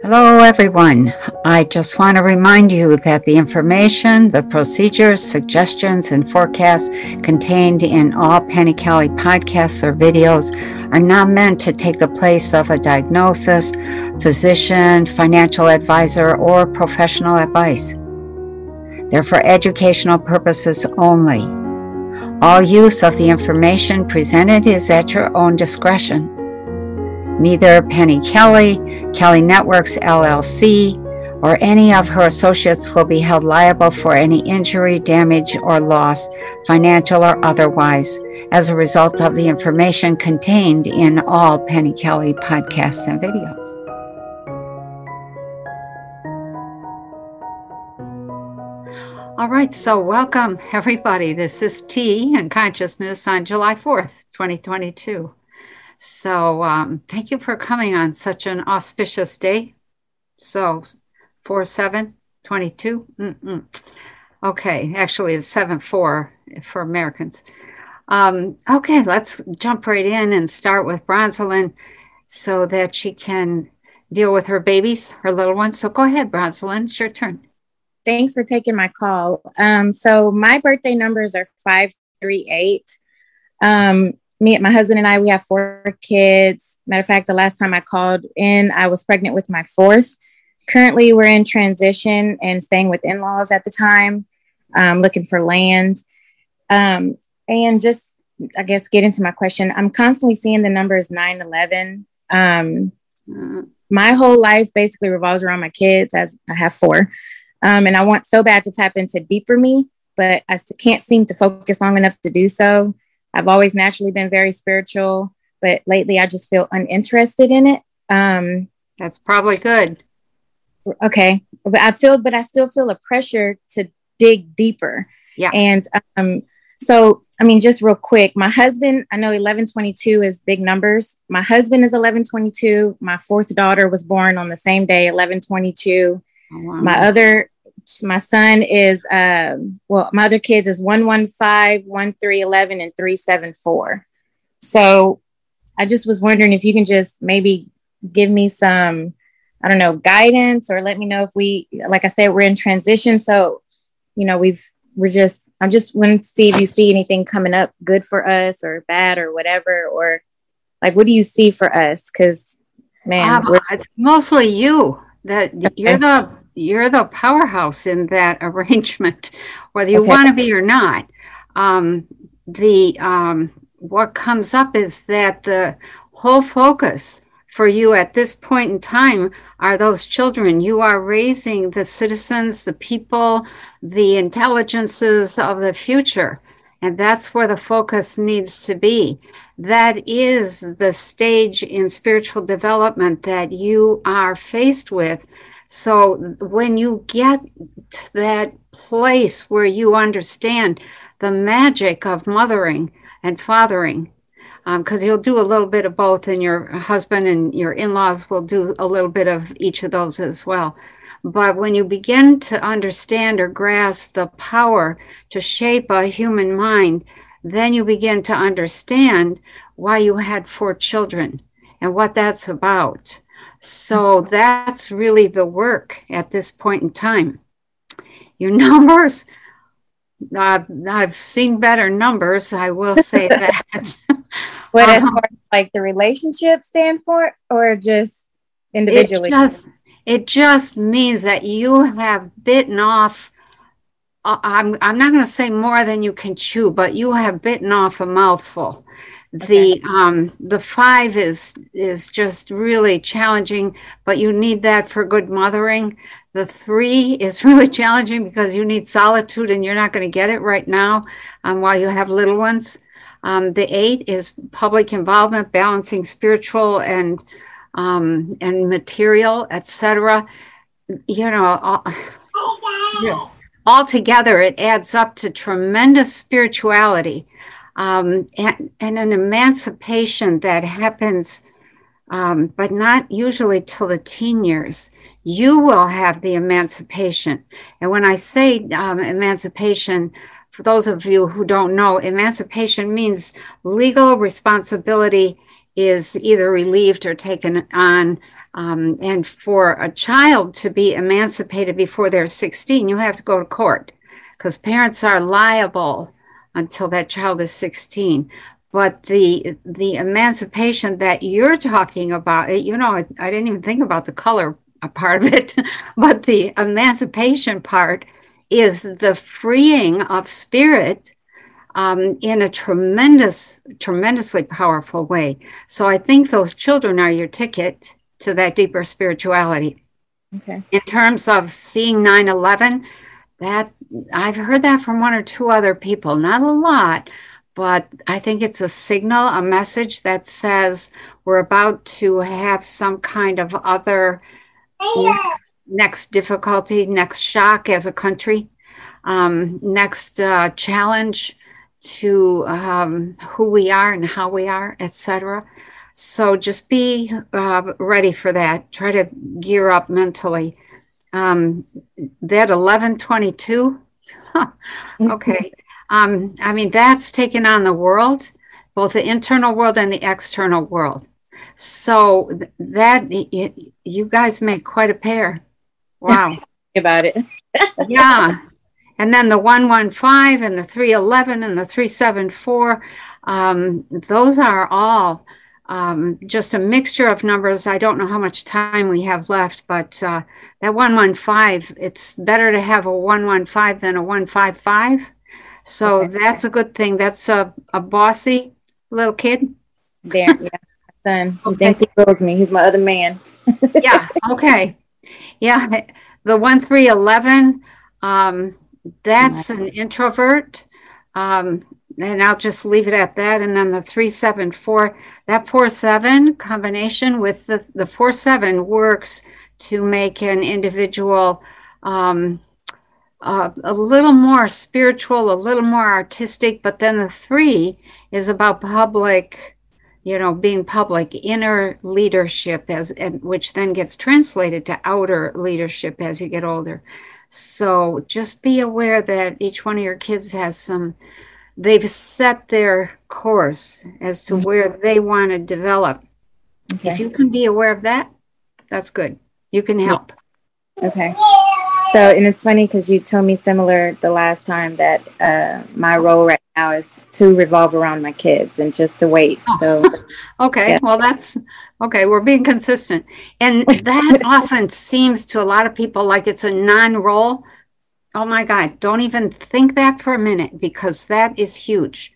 Hello, everyone. I just want to remind you that the information, the procedures, suggestions, and forecasts contained in all Penny Kelly podcasts or videos are not meant to take the place of a diagnosis, physician, financial advisor, or professional advice. They're for educational purposes only. All use of the information presented is at your own discretion. Neither Penny Kelly, Kelly Networks LLC, or any of her associates will be held liable for any injury, damage, or loss, financial or otherwise, as a result of the information contained in all Penny Kelly podcasts and videos. All right, so welcome everybody. This is Tea and Consciousness on July 4th, 2022. So um, thank you for coming on such an auspicious day. So 4 7 22. Mm-mm. Okay, actually it's 7 4 for Americans. Um, okay, let's jump right in and start with Bronzelyn so that she can deal with her babies, her little ones. So go ahead, Bronzelyn, it's your turn. Thanks for taking my call. Um, so my birthday numbers are 538. Um, me my husband and I, we have four kids. Matter of fact, the last time I called in, I was pregnant with my fourth. Currently, we're in transition and staying with in laws at the time, um, looking for land. Um, and just, I guess, get into my question. I'm constantly seeing the numbers 9 11. Um, my whole life basically revolves around my kids, as I have four. Um, and I want so bad to tap into deeper me, but I can't seem to focus long enough to do so. I've always naturally been very spiritual, but lately I just feel uninterested in it. Um, That's probably good. Okay. But I feel, but I still feel a pressure to dig deeper. Yeah. And um, so, I mean, just real quick, my husband, I know 1122 is big numbers. My husband is 1122. My fourth daughter was born on the same day, 1122. Oh, wow. My other my son is um, well my other kids is 115 1311 and 374 so i just was wondering if you can just maybe give me some i don't know guidance or let me know if we like i said we're in transition. So you know we've we're just i just want to see if you see anything coming up good for us or bad or whatever or like what do you see for us? Because man um, it's mostly you that you're the you're the powerhouse in that arrangement, whether you okay. want to be or not. Um, the um, what comes up is that the whole focus for you at this point in time are those children. You are raising the citizens, the people, the intelligences of the future. And that's where the focus needs to be. That is the stage in spiritual development that you are faced with so when you get to that place where you understand the magic of mothering and fathering, because um, you'll do a little bit of both, and your husband and your in laws will do a little bit of each of those as well. But when you begin to understand or grasp the power to shape a human mind, then you begin to understand why you had four children and what that's about. So that's really the work at this point in time. Your numbers, uh, I've seen better numbers, I will say that. what as um, far as like the relationship stand for, or just individually? It just, it just means that you have bitten off. Uh, I'm, I'm not going to say more than you can chew, but you have bitten off a mouthful. The okay. um, the five is is just really challenging, but you need that for good mothering. The three is really challenging because you need solitude, and you're not going to get it right now um, while you have little ones. Um, the eight is public involvement, balancing spiritual and um, and material, etc. You know, all, yeah. altogether, it adds up to tremendous spirituality um, and, and, an emancipation that happens, um, but not usually till the teen years. You will have the emancipation. And when I say um, emancipation, for those of you who don't know, emancipation means legal responsibility is either relieved or taken on. Um, and for a child to be emancipated before they're 16, you have to go to court because parents are liable until that child is 16 but the the emancipation that you're talking about you know I, I, didn't even think about the color part of it but the emancipation part is the freeing of spirit um, in a tremendous tremendously powerful way. So i think those children are your ticket to that deeper spirituality. Okay. In terms of seeing 9-11 that i've heard that from one or two other people not a lot but I think it's a signal, a message that says we're about to have some kind of other next difficulty, next shock as a country, um, next uh, challenge to um, who we are and how we are, etc. So just be uh, ready for that. Try to gear up mentally. Um, that 1122, okay. Um, I mean, that's taken on the world, both the internal world and the external world. So that you guys make quite a pair. Wow. About it. yeah. And then the 115 and the 311 and the 374, um, those are all um, just a mixture of numbers. I don't know how much time we have left, but uh, that 115, it's better to have a 115 than a 155 so okay. that's a good thing. That's a, a bossy little kid. There, yeah. Son. He thinks he rules me. He's my other man. yeah. Okay. Yeah. The one three eleven. Um, that's an introvert. Um, and I'll just leave it at that. And then the three seven four, that four seven combination with the the four seven works to make an individual um, uh, a little more spiritual, a little more artistic, but then the three is about public, you know, being public, inner leadership, as and which then gets translated to outer leadership as you get older. So just be aware that each one of your kids has some, they've set their course as to mm-hmm. where they want to develop. Okay. If you can be aware of that, that's good. You can help. Okay. So, and it's funny because you told me similar the last time that uh, my role right now is to revolve around my kids and just to wait. Oh. So, okay, yeah. well, that's okay. We're being consistent, and that often seems to a lot of people like it's a non-role. Oh my God! Don't even think that for a minute because that is huge.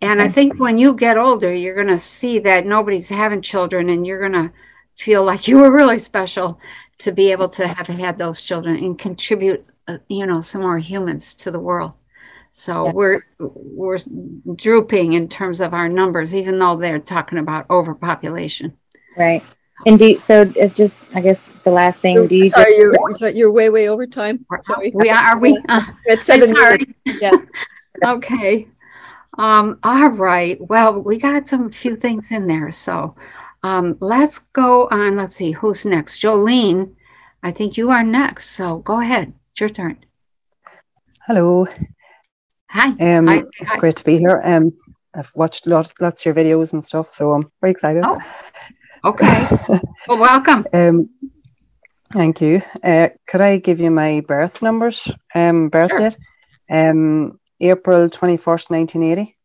And I think when you get older, you're going to see that nobody's having children, and you're going to feel like you were really special to be able to have had those children and contribute, uh, you know, some more humans to the world. So yeah. we're we're drooping in terms of our numbers, even though they're talking about overpopulation. Right. And do you, so it's just I guess the last thing. Do you? Sorry, just, you're, you're way way over time. Sorry. We are. Are we? Uh, it's seven. Sorry. Yeah. okay. Um, all right. Well, we got some few things in there. So um, let's go on. Let's see who's next. Jolene, I think you are next. So go ahead. It's your turn. Hello. Hi. Um, Hi. It's Hi. great to be here. Um, I've watched lots, lots of your videos and stuff, so I'm very excited. Oh, okay. well, welcome. Um, thank you. Uh, could I give you my birth numbers? Um, birth sure. date? Um, April 21st, 1980.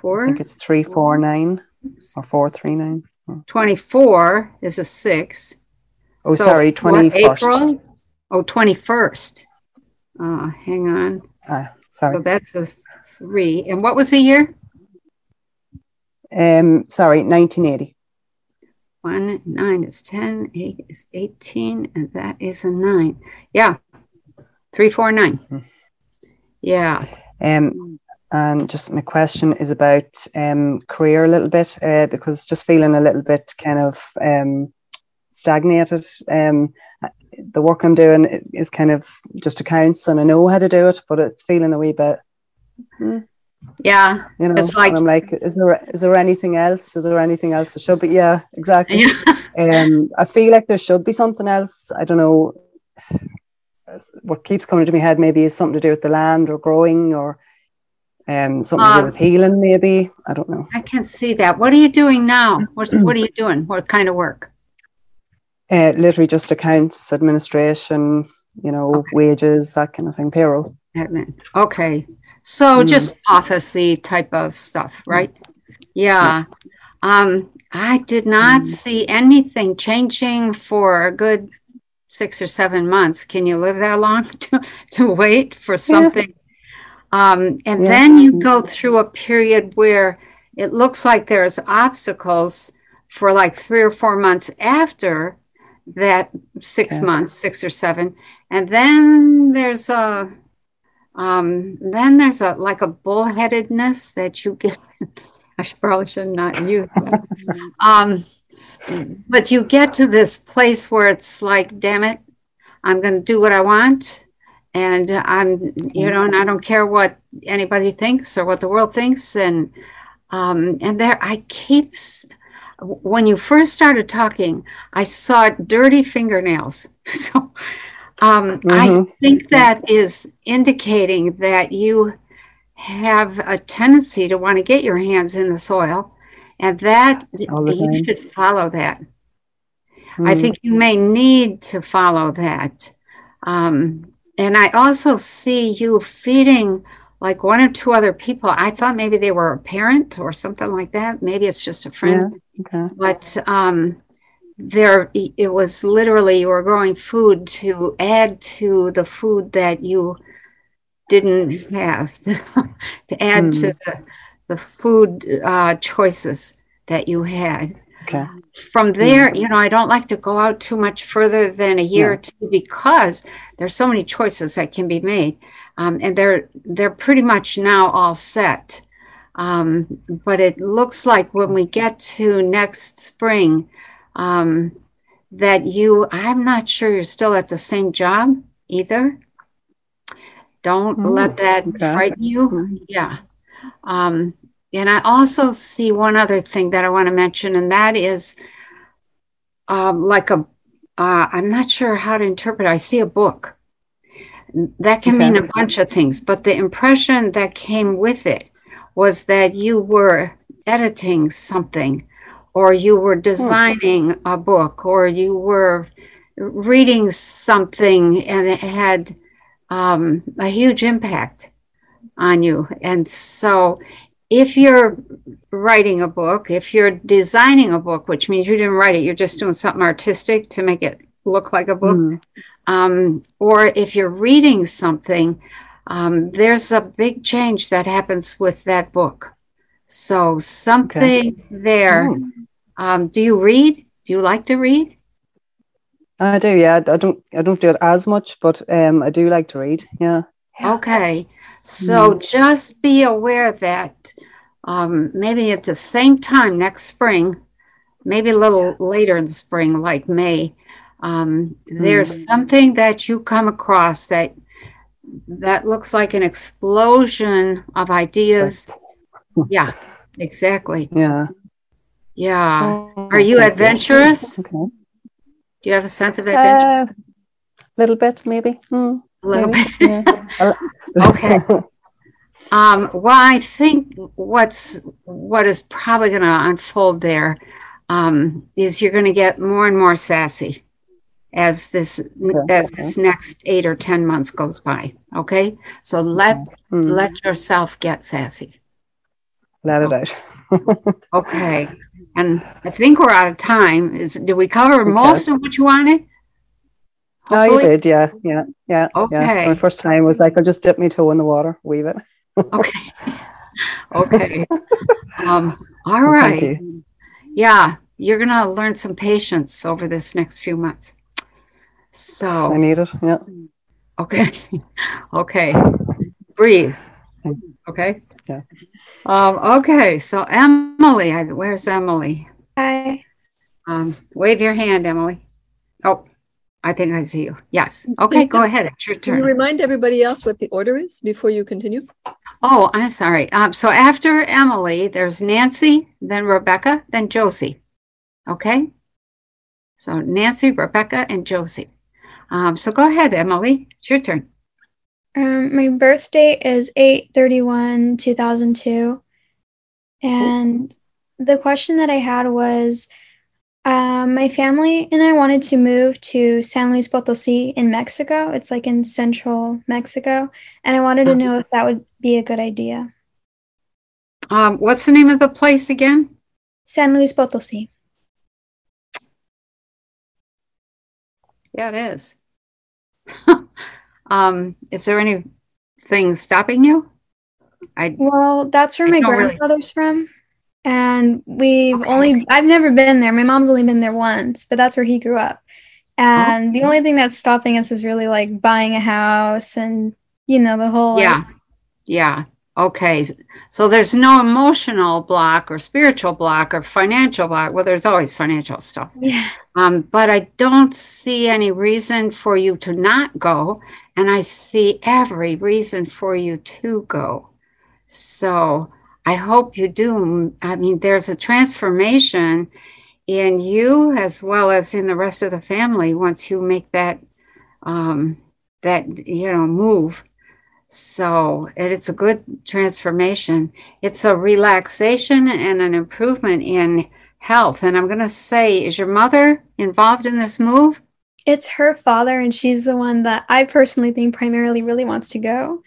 Four. I think it's 349 or 439. 24 is a six. Oh, so sorry, 21st. April? Oh, 21st. Uh, hang on. Ah, sorry. So that's a three. And what was the year? Um, sorry, 1980. One, nine is 10, eight is 18, and that is a nine. Yeah, 349. Mm-hmm. Yeah. Um, and just my question is about um, career a little bit uh, because just feeling a little bit kind of um, stagnated. Um, the work I'm doing is kind of just accounts, and I know how to do it, but it's feeling a wee bit. Hmm, yeah, you know, it's like I'm like, is there is there anything else? Is there anything else? It should be. Yeah, exactly. Yeah. um, I feel like there should be something else. I don't know. What keeps coming to my head maybe is something to do with the land or growing or Um, something to do Um, with healing, maybe. I don't know. I can't see that. What are you doing now? What, what are you doing? What kind of work? Uh, literally just accounts, administration, you know, Okay. wages, that kind of thing, payroll. Okay. So Mm. just officey type of stuff, right? Yeah. Um, I did not Mm. see anything changing for a good six or seven months. Can you live that long to, to wait for something? Um, and Yeah. then you go through a period where it looks like there's obstacles for like three or four months after that six Okay. months, six or seven. And then there's a, um, then there's a like a bullheadedness that you get. I should, probably should not use that. um, but you get to this place where it's like, damn it, I'm going to do what I want, and I'm, you know, and I don't care what anybody thinks or what the world thinks, and um, and there I keep. When you first started talking, I saw dirty fingernails. so um, I Mhm. think that is indicating that you have a tendency to want to get your hands in the soil, and that you should follow that. I Mm. think you may need to follow that. Um, and I also see you feeding like one or two other people. I thought maybe they were a parent or something like that. Maybe it's just a friend Okay. but um, there it was literally you were growing food to add to the food that you didn't have to add to the, the food uh, choices that you had. Okay. from there you know i don't like to go out too much further than a year Yeah. or two because there's so many choices that can be made. Um, and they're they're pretty much now all set. Um, but it looks like when we get to next spring um, that you i'm not sure you're still at the same job either don't Mm, let that okay. frighten you yeah um, and i also see one other thing that i want to mention and that is um, like a uh, i'm not sure how to interpret it. i see a book that can Okay. mean a bunch of things but the impression that came with it was that you were editing something or you were designing a book or you were reading something and it had um, a huge impact on you and so if you're writing a book if you're designing a book which means you didn't write it you're just doing something artistic to make it look like a book Mm. um, or if you're reading something, um, there's a big change that happens with that book. So something there. Mm. Um, do you read? Do you like to read? I do, yeah. I don't I don't do it as much, but um I do like to read. Yeah. Okay. So just be aware that um, maybe at the same time next spring, maybe a little later in the spring, like May, um, there's something that you come across that that looks like an explosion of ideas. Yeah, exactly. Yeah. Yeah. Oh, Are you adventurous? Okay. Do you have a sense of adventure? Uh, little bit, maybe. Mm, a little maybe, bit. yeah. Okay. Um, well, I think what's what is probably going to unfold there um, is you're going to get more and more sassy as this Okay, as this next eight or ten months goes by. Okay, so let Mm, let yourself get sassy. let it out. Okay, and I think we're out of time. Is did we cover Okay. most of what you wanted? Oh, you did, yeah, yeah, yeah. Yeah. Okay. My first time was like, I'll just dip my toe in the water, weave it. Okay. okay. Um, all right. thank you. Yeah, you're going to learn some patience over this next few months. So I need it. Yeah. okay. okay. Breathe. Okay. Yeah. Um, okay. So, Emily, where's Emily? Hi. Um, wave your hand, Emily. Oh, I think I see you. Yes. Okay, go ahead. It's your Can you remind everybody else what the order is before you continue? Oh, I'm sorry. Um, so after Emily, there's Nancy, then Rebecca, then Josie. Okay? So Nancy, Rebecca, and Josie. Um, so go ahead, Emily. It's your turn. Um, my birth date is 831 2002. And the question that I had was um, my family and I wanted to move to San Luis Potosi in Mexico. It's like in central Mexico. And I wanted to know if that would be a good idea. Um, what's the name of the place again? San Luis Potosi. Yeah, it is. um, is there anything stopping you? I Well, that's where I my don't really- grandfather's from. And we've Okay. only, I've never been there. My mom's only been there once, but that's where he grew up. And the only thing that's stopping us is really like buying a house and, you know, the whole. like- yeah, yeah. Okay. So there's no emotional block or spiritual block or financial block. Well, there's always financial stuff. yeah. Um, but I don't see any reason for you to not go, and I see every reason for you to go. So I hope you do. I mean, there's a transformation in you as well as in the rest of the family once you make that um, that you know move. So it's a good transformation. It's a relaxation and an improvement in health. And I'm going to say, is your mother involved in this move? It's her father, and she's the one that I personally think primarily really wants to go.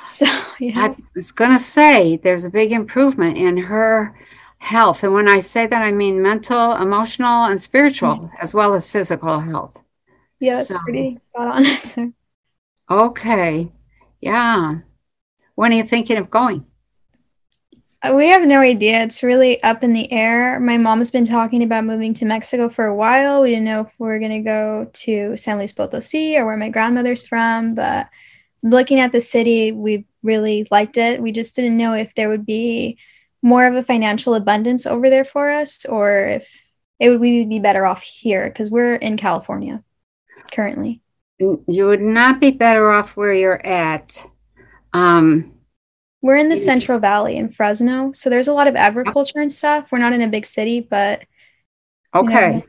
So, yeah. I was going to say there's a big improvement in her health. And when I say that, I mean mental, emotional, and spiritual, as well as physical health. yeah, that's So, pretty spot on. So, Okay. Yeah. When are you thinking of going? Uh, we have no idea. It's really up in the air. My mom has been talking about moving to Mexico for a while. We didn't know if we were going to go to San Luis Potosi or where my grandmother's from, but looking at the city, we really liked it. We just didn't know if there would be more of a financial abundance over there for us or if it would we would be better off here because we're in California currently. You would not be better off where you're at. Um, We're in the. Central Valley in Fresno, so there's a lot of agriculture and stuff. We're not in a big city, but Okay.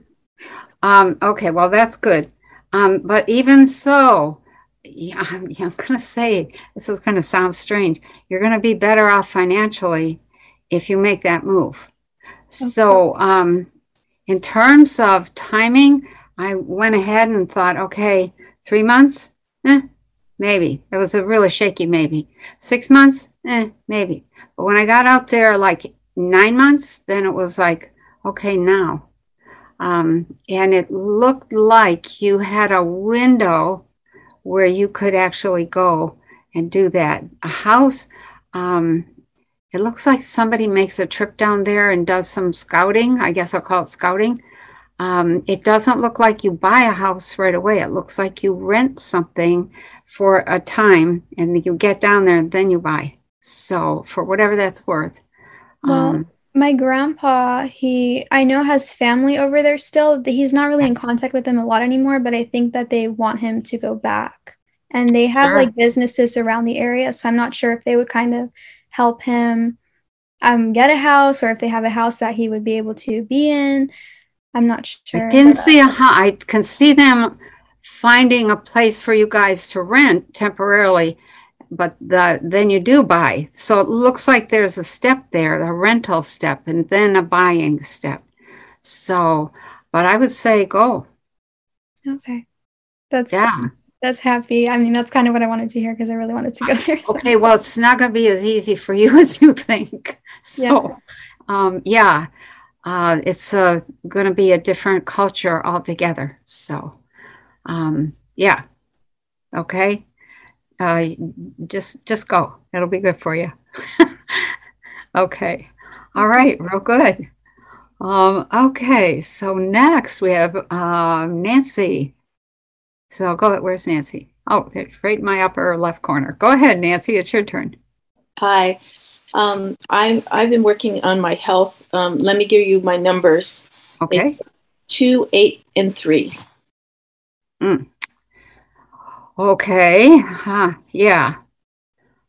Um, okay, well, that's good. Um, but even so, yeah, I'm, I'm gonna say, this is gonna sound strange. You're gonna be better off financially if you make that move. So, um, in terms of timing, I went ahead and thought, okay, three months? Eh, maybe. It was a really shaky maybe. Six months? Eh, maybe. But when I got out there like nine months, then it was like, okay, now. Um, and it looked like you had a window where you could actually go and do that. A house, um, it looks like somebody makes a trip down there and does some scouting. I guess I'll call it scouting. Um, it doesn't look like you buy a house right away. It looks like you rent something for a time and you get down there and then you buy. So, for whatever that's worth. Well, Um, my grandpa, he I know has family over there still. He's not really in contact with them a lot anymore, but I think that they want him to go back. And they have Sure. like businesses around the area, so I'm not sure if they would kind of help him um get a house or if they have a house that he would be able to be in. I'm not sure. I didn't see a I can see them finding a place for you guys to rent temporarily, but the then you do buy. So it looks like there's a step there, a rental step, and then a buying step. So, but I would say go. Okay. That's Yeah. that's happy. I mean, that's kind of what I wanted to hear because I really wanted to go there. so. Okay. Well, it's not going to be as easy for you as you think. So, um, yeah, uh, it's uh, going to be a different culture altogether. So, um, yeah. Okay. Uh, just just go. It'll be good for you. okay. All right. Real good. Um, okay. So next we have uh, Nancy. So go. Where's Nancy? Oh, it's right in my upper left corner. Go ahead, Nancy. It's your turn. Hi. Um, I'm, I've been working on my health. Um, let me give you my numbers. Okay. It's two, eight, and three. Okay. Huh. Yeah.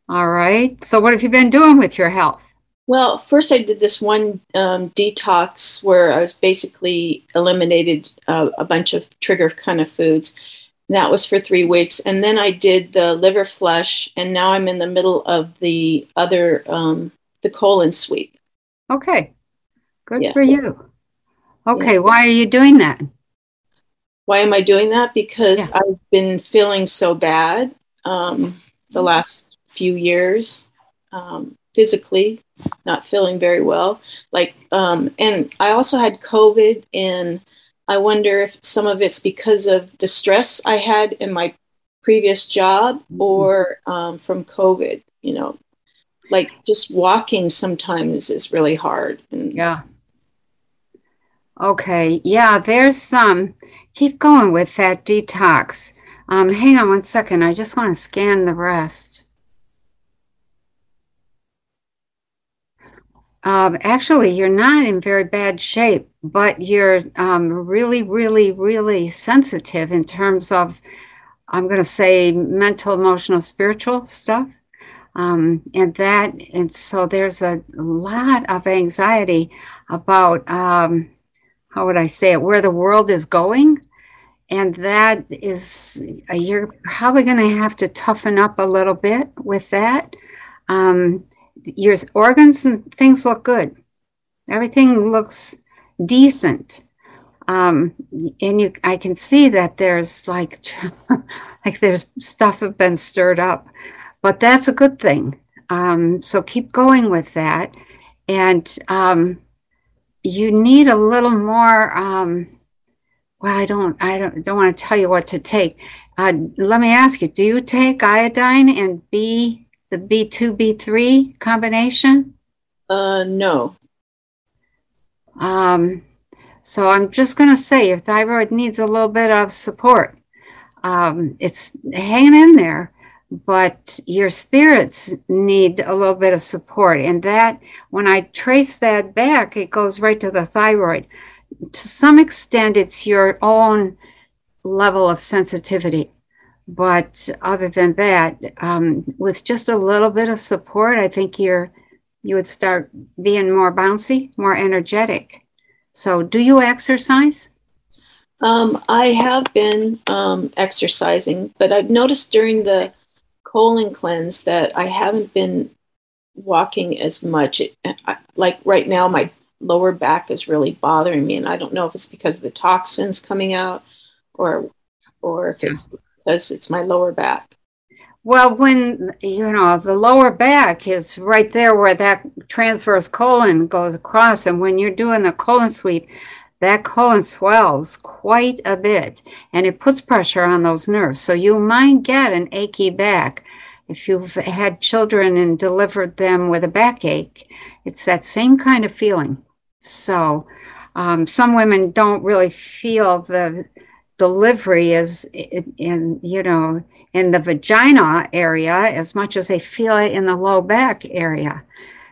All right. So what have you been doing with your health? Well, first I did this one um, detox where I was basically eliminated uh, a bunch of trigger kind of foods. That was for three weeks. And then I did the liver flush, and now I'm in the middle of the other, um, the colon sweep. Okay. Good Yeah. for you. Okay, why are you doing that? Why am I doing that? Because I've been feeling so bad um, the last few years, um, physically, not feeling very well. Like, um, and I also had COVID, and I wonder if some of it's because of the stress I had in my previous job or um, from COVID. You know, like just walking sometimes is really hard. And Yeah. Okay, yeah, there's some. keep going with that detox. Um, hang on one second. I just want to scan the rest. Um, actually, you're not in very bad shape, but you're um, really, really, really sensitive in terms of, I'm going to say, mental, emotional, spiritual stuff. Um, and that, and so there's a lot of anxiety about, um, how would I say it, where the world is going. And that is, you're probably going to have to toughen up a little bit with that. Um, your organs and things look good. Everything looks decent. Um, and you, I can see that there's like, like there's stuff have been stirred up, but that's a good thing. Um, so keep going with that. And, um, you need a little more, um, well, I don't, I don't, don't want to tell you what to take. Uh, let me ask you, do you take iodine and B, the B2, B3 combination? uh, no, Um, so I'm just going to say your thyroid needs a little bit of support. Um, it's hanging in there, but your spirits need a little bit of support. And that, when I trace that back, it goes right to the thyroid. To some extent, it's your own level of sensitivity. But other than that, um, with just a little bit of support, I think you're you would start being more bouncy, more energetic. So, do you exercise? Um, I have been um, exercising, but I've noticed during the colon cleanse that I haven't been walking as much. It, I, like right now, my lower back is really bothering me, and I don't know if it's because of the toxins coming out, or or if it's because it's my lower back. Well, when you know the lower back is right there where that transverse colon goes across, and when you're doing the colon sweep, that colon swells quite a bit and it puts pressure on those nerves. So you might get an achy back. If you've had children and delivered them with a backache, it's that same kind of feeling. So um, some women don't really feel the delivery is in, in, you know in the vagina area as much as they feel it in the low back area.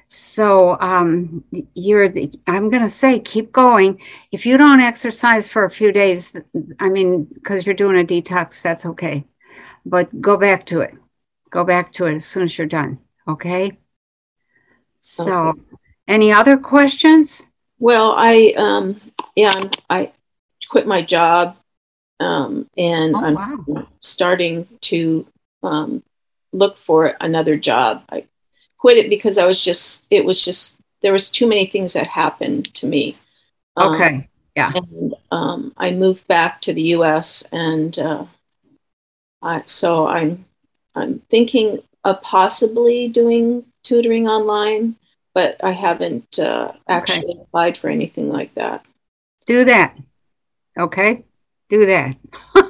So um, you're i'm going to say keep going. If you don't exercise for a few days i mean because you're doing a detox that's okay. But go back to it. Go back to it as soon as you're done okay? So Okay. any other questions? Well, I um, yeah, I quit my job, um, and Oh, I'm wow. starting to um, look for another job. I quit it because I was just it was just there was too many things that happened to me. Um, okay and um, I moved back to the U.S. and uh, I, so I'm I'm thinking of possibly doing tutoring online, but I haven't uh, actually applied for anything like that. do that. Okay? Do that.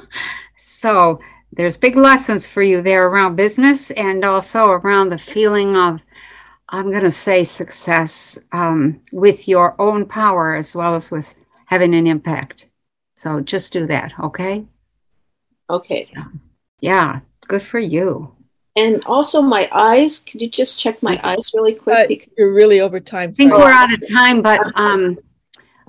so there's big lessons for you there around business and also around the feeling of, I'm going to say, success um, with your own power as well as with having an impact. So just do that. Okay? Okay, Yeah. Good for you. and also my eyes. Could you just check my eyes really quick? Uh, because You're really over time. I think we're out of time, but um,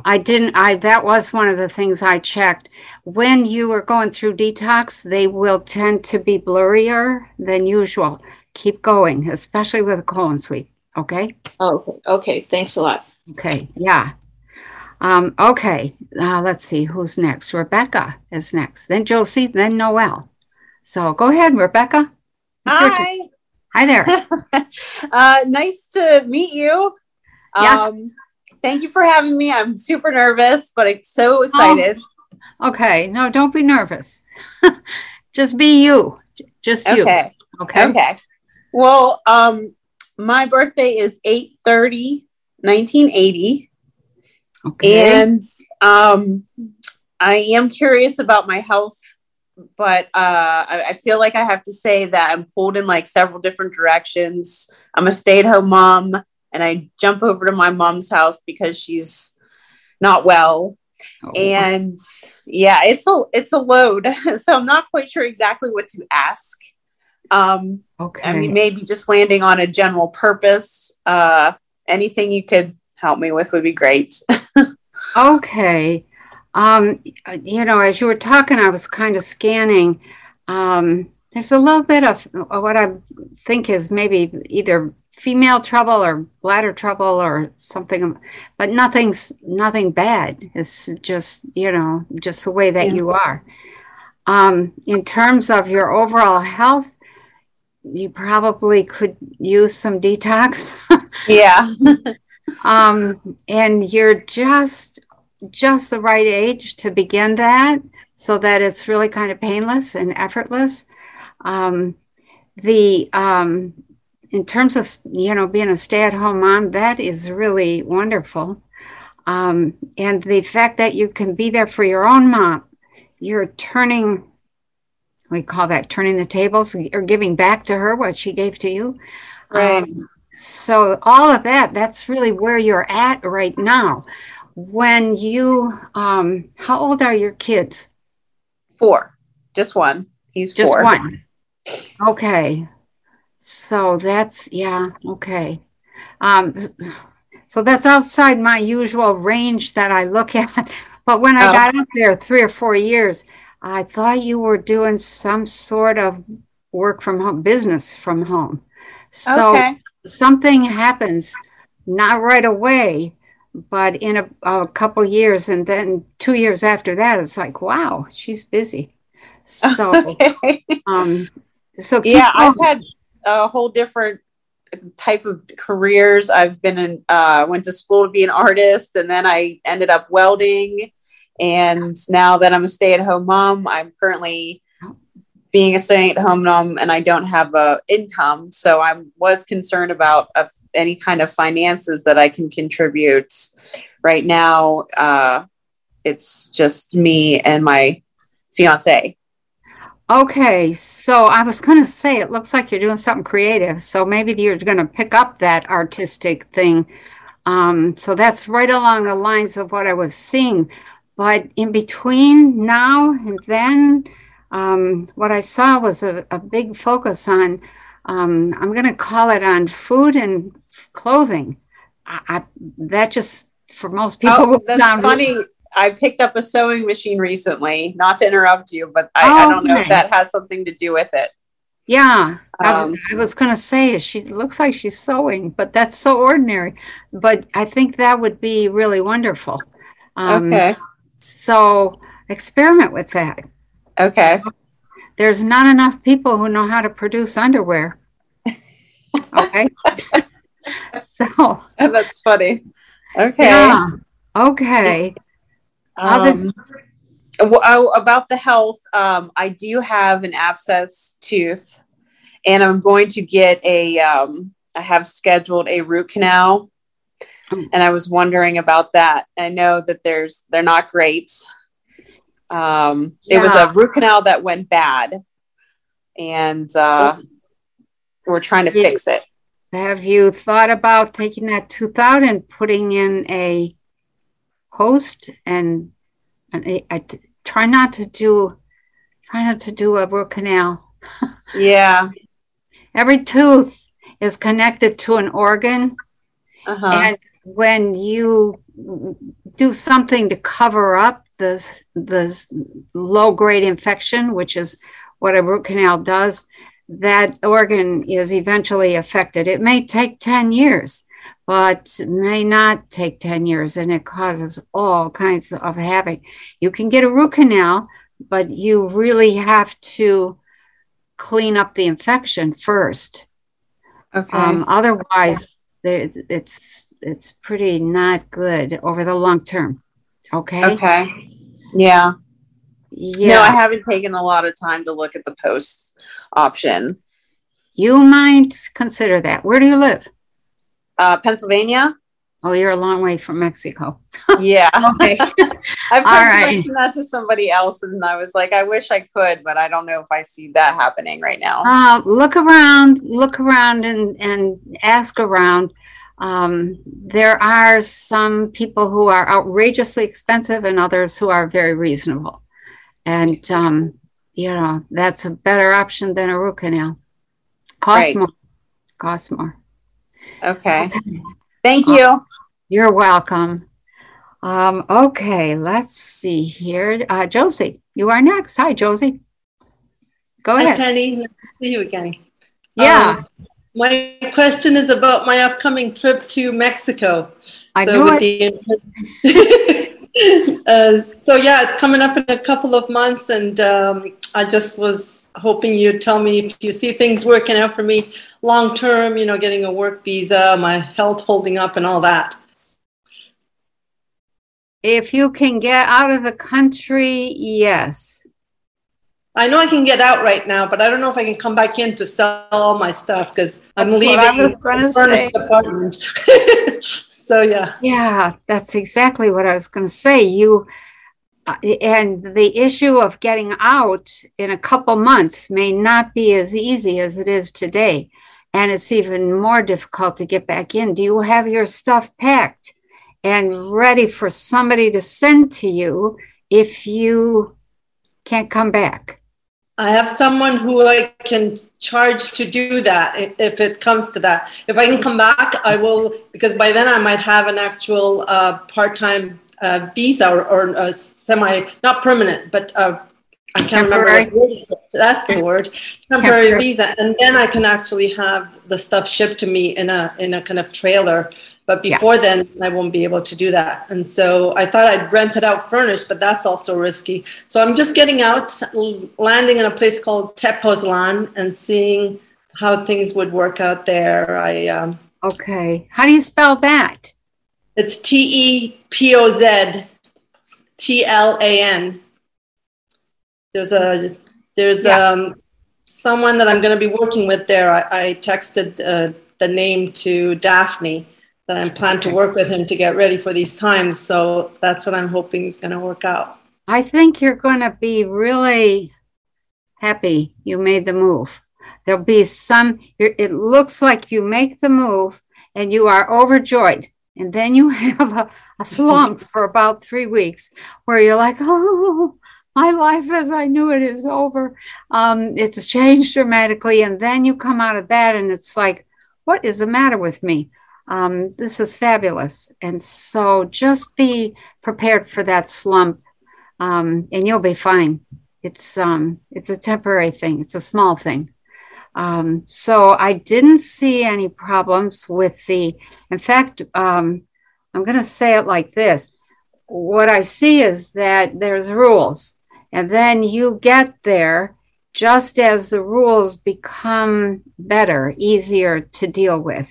I didn't, I, that was one of the things I checked. When you are going through detox, they will tend to be blurrier than usual. Keep going, especially with a colon sweep. Okay? oh, okay, okay. Thanks a lot. Okay, yeah. Um, okay, uh, let's see who's next. Rebecca is next, then Josie, then Noel. So go ahead, Rebecca. It's your. Hi. Hi there. uh, nice to meet you. Yes. Um, thank you for having me. I'm super nervous, but I'm so excited. Okay, no, don't be nervous. Just be you. Just you. okay. Okay. Okay. Well, um, my birthday is 8 30, 1980. Okay. And um, I am curious about my health, but uh, I, I feel like I have to say that I'm pulled in like several different directions. I'm a stay at home mom, and I jump over to my mom's house because she's not well. Oh, And yeah, it's a it's a load. so I'm not quite sure exactly what to ask. Um, okay. I mean, maybe just landing on a general purpose. Uh, anything you could help me with would be great. Okay. Um, you know, as you were talking, I was kind of scanning. Um, there's a little bit of what I think is maybe either female trouble or bladder trouble or something, but nothing's nothing bad. It's just, you know, just the way that Yeah. you are. Um, in terms of your overall health, you probably could use some detox. yeah. um, and you're just just the right age to begin that so that it's really kind of painless and effortless um, the um, in terms of you know being a stay-at-home mom that is really wonderful um, and the fact that you can be there for your own mom you're turning we call that turning the tables or giving back to her what she gave to you Right. um, so all of that that's really where you're at right now when you um how old are your kids Four. Just one. He's just four. one okay so that's yeah okay um so that's outside my usual range that i look at but when i Oh. got up there three or four years i thought you were doing some sort of work from home business from home so okay. something happens not right away but in a, a couple years and then two years after that it's like wow she's busy so okay. um so yeah, I've had a whole different type of careers. I've been in, uh, went to school to be an artist, and then I ended up welding. And now that I'm a stay at home mom, I'm currently being a stay at home mom, and I don't have a income. So I was concerned about any kind of finances that I can contribute. Right now, uh, it's just me and my fiance. Okay so i was going to say it looks like you're doing something creative so maybe you're going to pick up that artistic thing um so that's right along the lines of what i was seeing but in between now and then um, what I saw was a, a big focus on, um, I'm going to call it on food and clothing. I, I, that just, for most people, Oh, would that's sound funny. I picked up a sewing machine recently. Not to interrupt you, but I, I don't know if that has something to do with it. Yeah, I was, Um, was going to say she looks like she's sewing, but that's so ordinary. But I think that would be really wonderful. Um, okay. So experiment with that. Okay. There's not enough people who know how to produce underwear. Okay. so, That's funny. Okay. yeah. Okay. Um, well, oh, about the health, um, I do have an abscess tooth, and I'm going to get a. Um, I have scheduled a root canal, Mm. and I was wondering about that. I know that there's they're not great. Um, It was a root canal that went bad, and uh, we're trying to Yeah. fix it. Have you thought about taking that tooth out and putting in a post and, and I try not to do try not to do a root canal. Yeah. Every tooth is connected to an organ Uh-huh. and when you do something to cover up this this low grade infection, which is what a root canal does, that organ is eventually affected. It may take 10 years, but may not take 10 years and it causes all kinds of havoc. You can get a root canal, but you really have to clean up the infection first. Okay. Um, otherwise, there- it's it's pretty not good over the long term. Okay. okay. Yeah. Yeah. No, I haven't taken a lot of time to look at the posts option. you might consider that. Where do you live? Uh, Pennsylvania. Oh, you're a long way from Mexico. Yeah. Okay. I've right. that to somebody else, and I was like, I wish I could, but I don't know if I see that happening right now. uh, look around, look around, and and ask around. Um, there are some people who are outrageously expensive, and others who are very reasonable. And um, you know that's a better option than a root canal. Costs Right. more. Costs more. Okay. Thank you. You're welcome. Um, okay, let's see here. Uh, Josie, you are next. Hi, Josie. Go Hi, ahead. Penny. Nice to see you again. Yeah, Um, my question is about my upcoming trip to Mexico. I so knew it. the uh, so yeah, it's coming up in a couple of months, and um, I just was hoping you'd tell me if you see things working out for me long term. You know, getting a work visa, my health holding up, and all that. If you can get out of the country, yes. I know I can get out right now, but I don't know if I can come back in to sell all my stuff because I'm leaving what I was gonna a furnished apartment. so yeah. Yeah, that's exactly what I was going to say. You and the issue of getting out in a couple months may not be as easy as it is today. And it's even more difficult to get back in. Do you have your stuff packed and ready for somebody to send to you if you can't come back? I have someone who I can charge to do that if it comes to that. If I can come back, I will, because by then I might have an actual uh, part time uh, visa or, or a semi, not permanent, but uh, I can't remember what word it's- that's the word, temporary Temporary. visa. And then I can actually have the stuff shipped to me in a, in a kind of trailer. But Yeah. before then, I won't be able to do that. And so I thought I'd rent it out furnished, but that's also risky. So I'm just getting out, landing in a place called Tepoztlan and seeing how things would work out there. I um, Okay. How do you spell that? It's T E P O Z T L A N. There's a there's Yeah. um someone that I'm going to be working with there. I, I texted uh, the name to Daphne that I'm planning to work with him to get ready for these times. So that's what I'm hoping is going to work out. I think you're going to be really happy you made the move. There'll be some, it looks like you make the move and you are overjoyed. And then you have a, a slump for about three weeks where you're like, oh, my life as I knew it is over. Um, it's changed dramatically. And then you come out of that and it's like, what is the matter with me? Um, this is fabulous. And so just be prepared for that slump um, and you'll be fine. It's um, it's a temporary thing. It's a small thing. Um, so I didn't see any problems with the. In fact, um, I'm going to say it like this: What I see is that there's rules, and then you get there just as the rules become better, easier to deal with.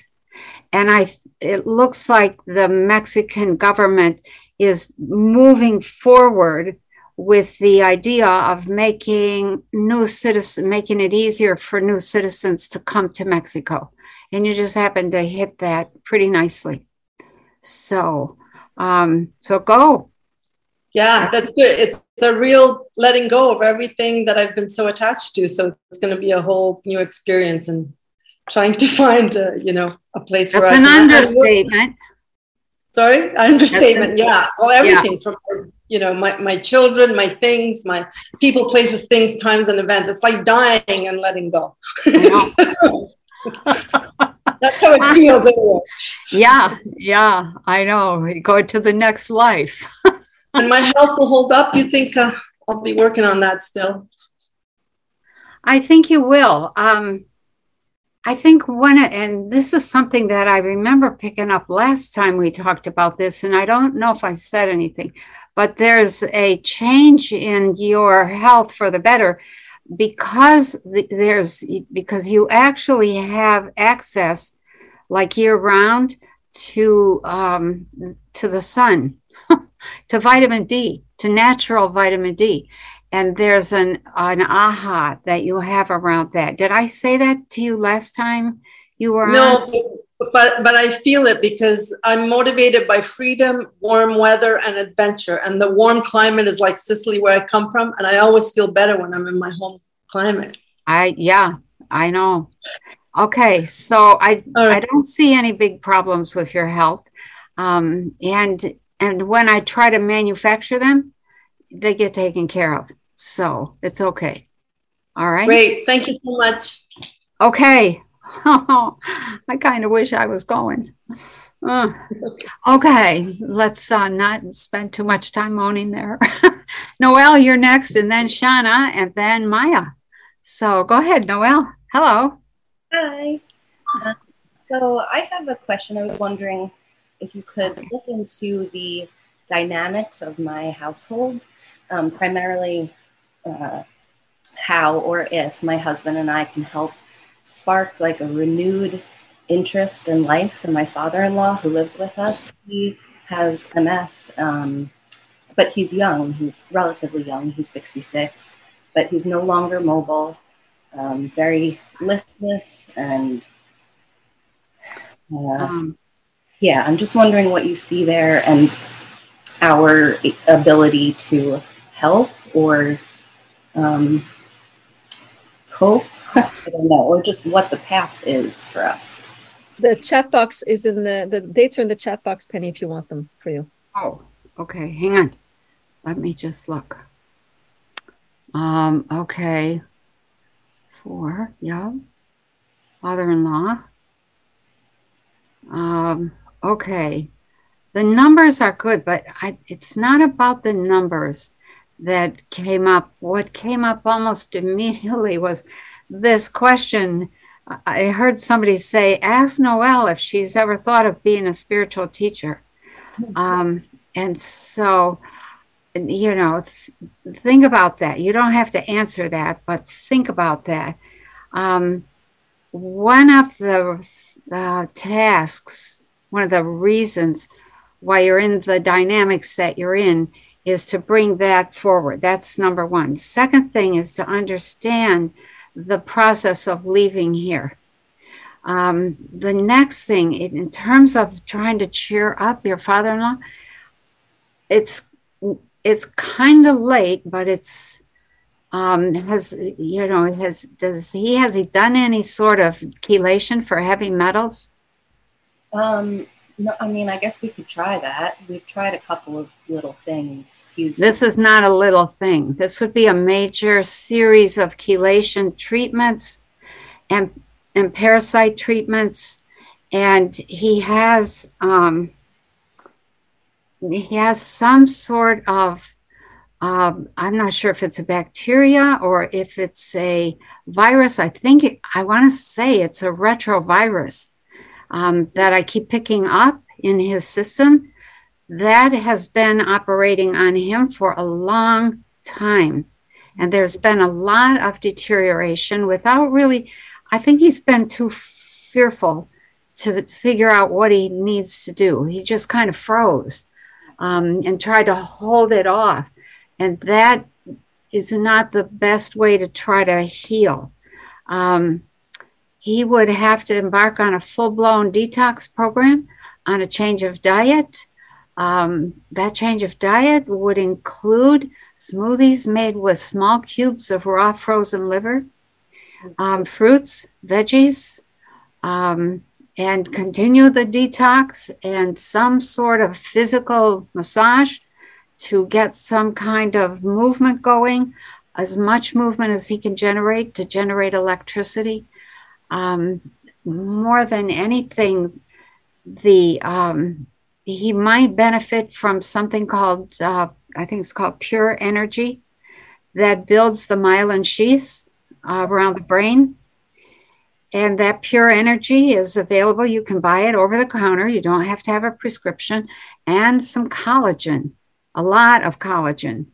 And I, it looks like the Mexican government is moving forward with the idea of making new citizens, making it easier for new citizens to come to Mexico. And you just happen to hit that pretty nicely. So, um, so go. Yeah, that's good. It's a real letting go of everything that I've been so attached to. So it's going to be a whole new experience and trying to find, a, you know, a place That's where I an can. understatement. Sorry, understatement. Yeah, well, everything from you know my my children, my things, my people, places, things, times, and events. It's like dying and letting go. That's how it feels. Anyway. Yeah, yeah, I know. You Go to the next life. And my health will hold up. You think uh, I'll be working on that still? I think you will. Um, I think one, and this is something that I remember picking up last time we talked about this, and I don't know if I said anything, but there's a change in your health for the better because there's because you actually have access like year round to um, to the sun to vitamin D to natural vitamin D and there's an an aha that you have around that did I say that to you last time you were no on? But but I feel it because I'm motivated by freedom, warm weather, and adventure. And the warm climate is like Sicily, where I come from, and I always feel better when I'm in my home climate. I yeah, I know. Okay, so I right. I don't see any big problems with your health, um, and and when I try to manufacture them, they get taken care of. So it's okay. All right. Great. Thank you so much. Okay. Oh, I kind of wish I was going. Uh, okay, let's uh, not spend too much time moaning there. Noel, you're next, and then Shauna, and then Maya. So go ahead, Noel. Hello. Hi. Uh, so I have a question. I was wondering if you could look into the dynamics of my household, um, primarily uh, how or if my husband and I can help spark like a renewed interest in life in my father-in-law who lives with us. He has MS, um, but he's young. He's relatively young. He's 66, but he's no longer mobile. Um, very listless and uh, um, yeah. I'm just wondering what you see there and our ability to help or um, cope I don't know, or just what the path is for us. The chat box is in the the dates are in the chat box, Penny, if you want them for you. Oh, okay. Hang on. Let me just look. Um, okay. Four, yeah. Father-in-law. Um, okay. The numbers are good, but I, it's not about the numbers that came up. What came up almost immediately was this question. I heard somebody say, ask Noelle if she's ever thought of being a spiritual teacher. Um, and so, you know, th- think about that. You don't have to answer that, but think about that. Um, one of the uh, tasks, one of the reasons why you're in the dynamics that you're in is to bring that forward. That's number one. Second thing is to understand the process of leaving here. Um, the next thing, in terms of trying to cheer up your father-in-law, it's it's kind of late, but it's um, has you know has does he has he done any sort of chelation for heavy metals? Um, no, I mean, I guess we could try that. We've tried a couple of little things. He's This is not a little thing. This would be a major series of chelation treatments and and parasite treatments. And he has um, he has some sort of um, I'm not sure if it's a bacteria or if it's a virus. I think it, I want to say it's a retrovirus um, that I keep picking up in his system, that has been operating on him for a long time. And there's been a lot of deterioration without really, I think he's been too fearful to figure out what he needs to do. He just kind of froze um, and tried to hold it off. And that is not the best way to try to heal. Um, he would have to embark on a full blown detox program, on a change of diet. Um, that change of diet would include smoothies made with small cubes of raw frozen liver, um, fruits, veggies, um, and continue the detox and some sort of physical massage to get some kind of movement going, as much movement as he can generate to generate electricity um, more than anything, the um, he might benefit from something called uh, I think it's called pure energy that builds the myelin sheaths uh, around the brain. and that pure energy is available. You can buy it over the counter. You don't have to have a prescription, and some collagen, a lot of collagen.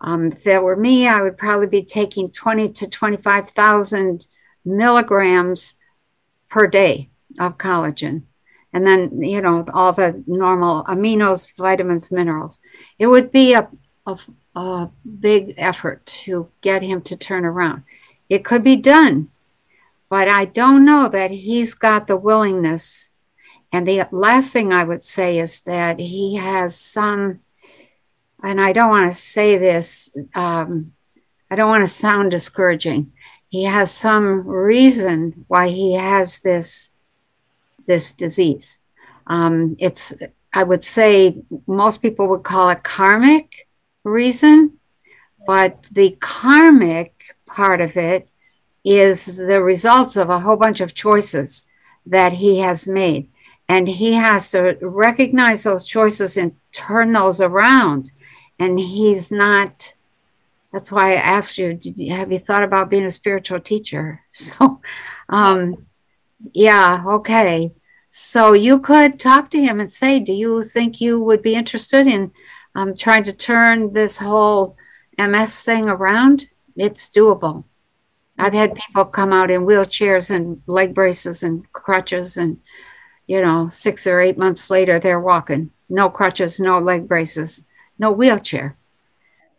Um, if that were me, I would probably be taking 20 to 25,000 milligrams per day of collagen. And then, you know, all the normal aminos, vitamins, minerals. It would be a, a, a big effort to get him to turn around. It could be done, but I don't know that he's got the willingness. And the last thing I would say is that he has some and I don't want to say this, um, I don't want to sound discouraging. He has some reason why he has this this disease. Um, it's I would say most people would call it karmic reason, but the karmic part of it is the results of a whole bunch of choices that he has made. And he has to recognize those choices and turn those around and he's not that's why i asked you, you have you thought about being a spiritual teacher? So um yeah okay. So you could talk to him and say do you think you would be interested in um, trying to turn this whole ms thing around? It's doable. I've had people come out in wheelchairs and leg braces and crutches and you know six or eight months later they're walking. No crutches no leg braces no wheelchair.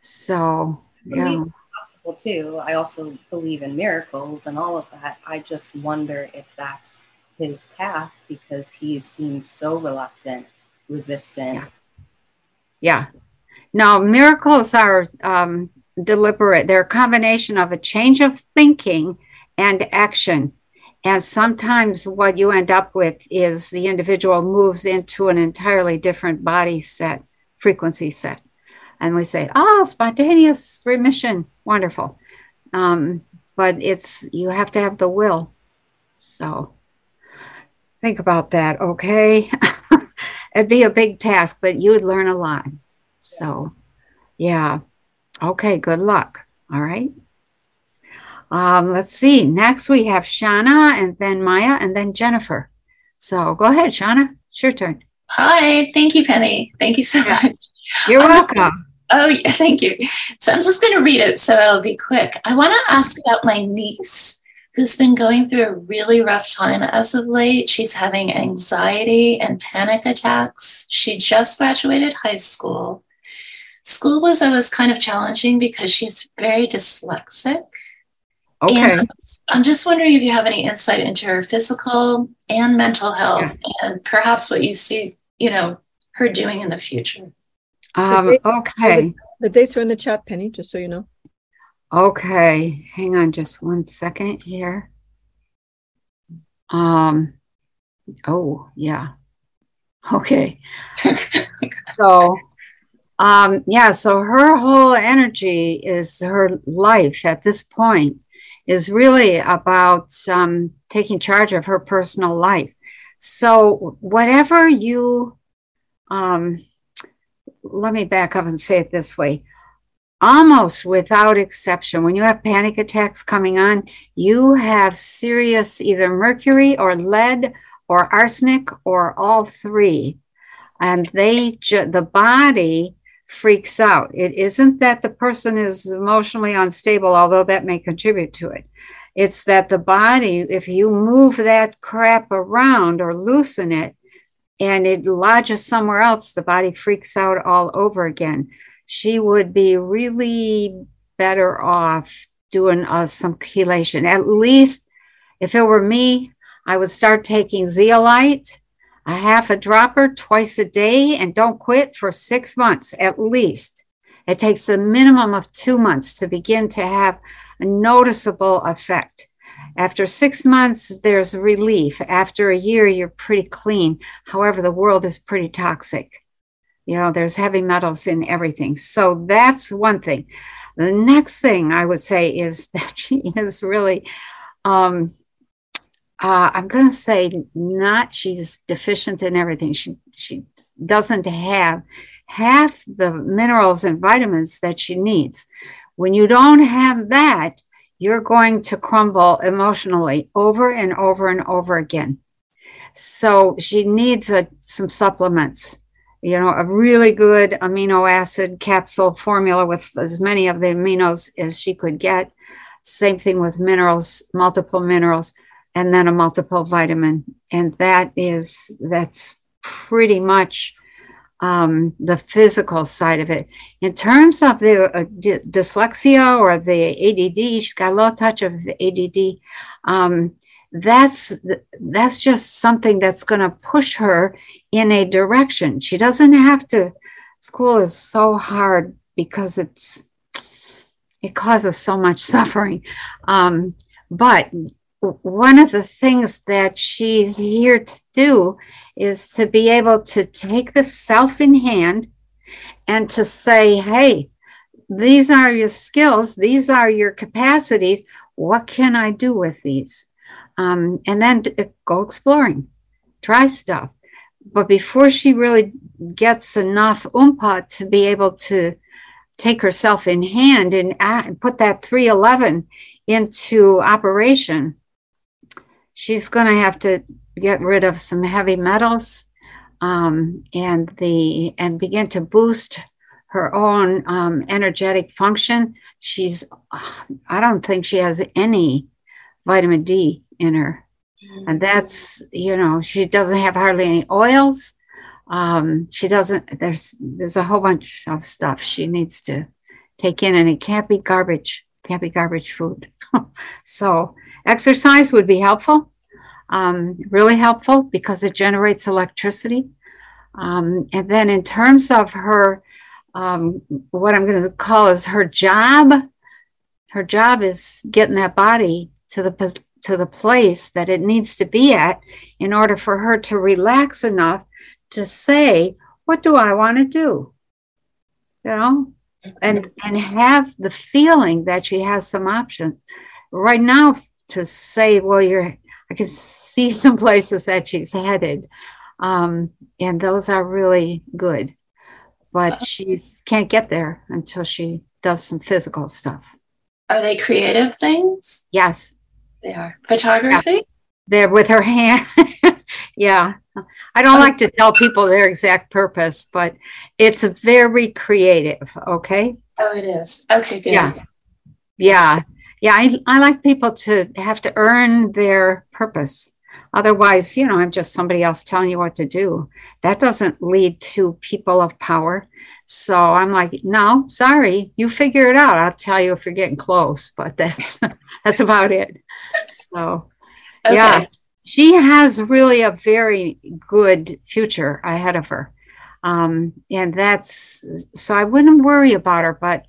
So, yeah. Possible too. I also believe in miracles and all of that. I just wonder if that's his path because he seems so reluctant, resistant. Yeah. yeah. Now, miracles are um, deliberate. They're a combination of a change of thinking and action. And sometimes what you end up with is the individual moves into an entirely different body set frequency set. And we say, oh, spontaneous remission, wonderful. Um, but it's, you have to have the will. So think about that, okay? It'd be a big task, but you would learn a lot. So, yeah. Okay, good luck. All right. Um, let's see. Next, we have Shauna and then Maya and then Jennifer. So go ahead, Shauna. It's your turn. Hi, thank you, Penny. Thank you so much. You're I'm welcome. Oh, yeah, thank you. So I'm just going to read it so it'll be quick. I want to ask about my niece who's been going through a really rough time as of late. She's having anxiety and panic attacks. She just graduated high school. School was always kind of challenging because she's very dyslexic. Okay. And I'm just wondering if you have any insight into her physical and mental health yeah. and perhaps what you see you know, her doing in the future. Um, the okay. The, the dates are in the chat, Penny, just so you know. Okay. Hang on just one second here. Um, oh, yeah. Okay. so, um, yeah, so her whole energy is her life at this point is really about um, taking charge of her personal life. So, whatever you, um, let me back up and say it this way almost without exception, when you have panic attacks coming on, you have serious either mercury or lead or arsenic or all three. And they, ju- the body freaks out. It isn't that the person is emotionally unstable, although that may contribute to it. It's that the body, if you move that crap around or loosen it and it lodges somewhere else, the body freaks out all over again. She would be really better off doing uh, some chelation. At least if it were me, I would start taking zeolite, a half a dropper twice a day, and don't quit for six months at least. It takes a minimum of two months to begin to have a noticeable effect. After six months, there's relief. After a year, you're pretty clean. However, the world is pretty toxic. You know, there's heavy metals in everything. So that's one thing. The next thing I would say is that she is really, um, uh, I'm going to say, not she's deficient in everything. She she doesn't have half the minerals and vitamins that she needs. When you don't have that, you're going to crumble emotionally over and over and over again. So she needs a, some supplements, you know, a really good amino acid capsule formula with as many of the aminos as she could get. Same thing with minerals, multiple minerals, and then a multiple vitamin. And that is, that's pretty much um, the physical side of it. In terms of the uh, d- dyslexia or the ADD, she's got a little touch of ADD. Um, that's that's just something that's going to push her in a direction. She doesn't have to. School is so hard because it's it causes so much suffering. Um, but one of the things that she's here to do is to be able to take the self in hand and to say, hey, these are your skills, these are your capacities. What can I do with these? Um, and then go exploring, try stuff. But before she really gets enough oompa to be able to take herself in hand and put that 311 into operation, she's going to have to get rid of some heavy metals um, and the and begin to boost her own um, energetic function. She's I don't think she has any vitamin D in her, and that's you know she doesn't have hardly any oils. Um, she doesn't. There's there's a whole bunch of stuff she needs to take in, and it can't be garbage. Can't be garbage food. so exercise would be helpful um, really helpful because it generates electricity. Um, and then in terms of her, um, what I'm going to call is her job, her job is getting that body to the to the place that it needs to be at in order for her to relax enough to say, "What do I want to do?" You know, and and have the feeling that she has some options. Right now, to say, "Well, you're," I can see some places that she's headed. Um, and those are really good. But uh-huh. can't get there until she does some physical stuff. Are they creative things? Yes. They are. Photography? Yeah. They're with her hand. yeah. I don't like to tell people their exact purpose, but it's very creative. Okay. Oh, it is. Okay, good. Yeah. Yeah. Yeah. I, I like people to have to earn their purpose. Otherwise, you know, I'm just somebody else telling you what to do. That doesn't lead to people of power. So I'm like, no, sorry, you figure it out. I'll tell you if you're getting close, but that's that's about it. So okay. yeah, she has really a very good future ahead of her. Um, and that's so I wouldn't worry about her, but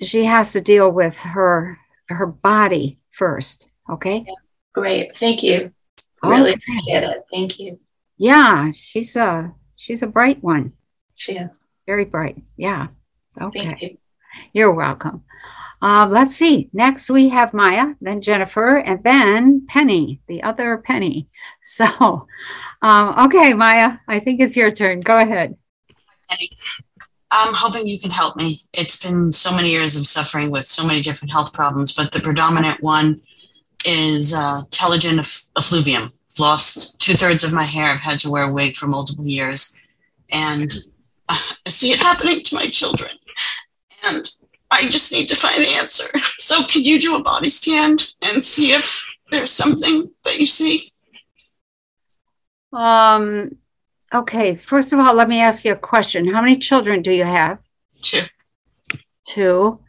she has to deal with her her body first. Okay. Great. Thank you. Really okay. appreciate it. Thank you. Yeah, she's a she's a bright one. She is very bright. Yeah. Okay. Thank you. You're welcome. Uh, let's see. Next we have Maya, then Jennifer, and then Penny, the other Penny. So, um, okay, Maya, I think it's your turn. Go ahead. Penny. I'm hoping you can help me. It's been so many years of suffering with so many different health problems, but the predominant one is uh, telogen effluvium. Lost two thirds of my hair. I've had to wear a wig for multiple years. And uh, I see it happening to my children. And I just need to find the answer. So, can you do a body scan and see if there's something that you see? Um, okay. First of all, let me ask you a question. How many children do you have? Two. Two.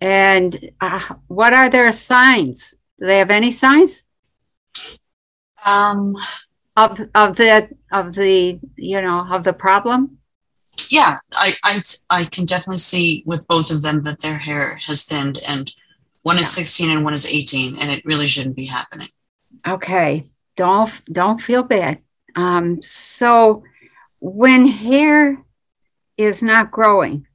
And uh, what are their signs? Do they have any signs? Um, of of the of the you know of the problem. Yeah, I I I can definitely see with both of them that their hair has thinned, and one is sixteen and one is eighteen, and it really shouldn't be happening. Okay, don't don't feel bad. Um, so when hair is not growing,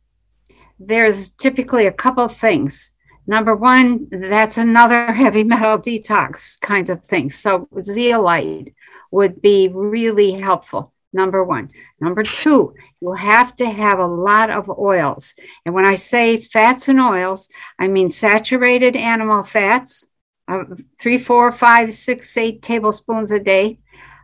there's typically a couple things Number one, that's another heavy metal detox kinds of thing. So zeolite would be really helpful. Number one. Number two, you have to have a lot of oils. And when I say fats and oils, I mean saturated animal fats, uh, three, four, five, six, eight tablespoons a day.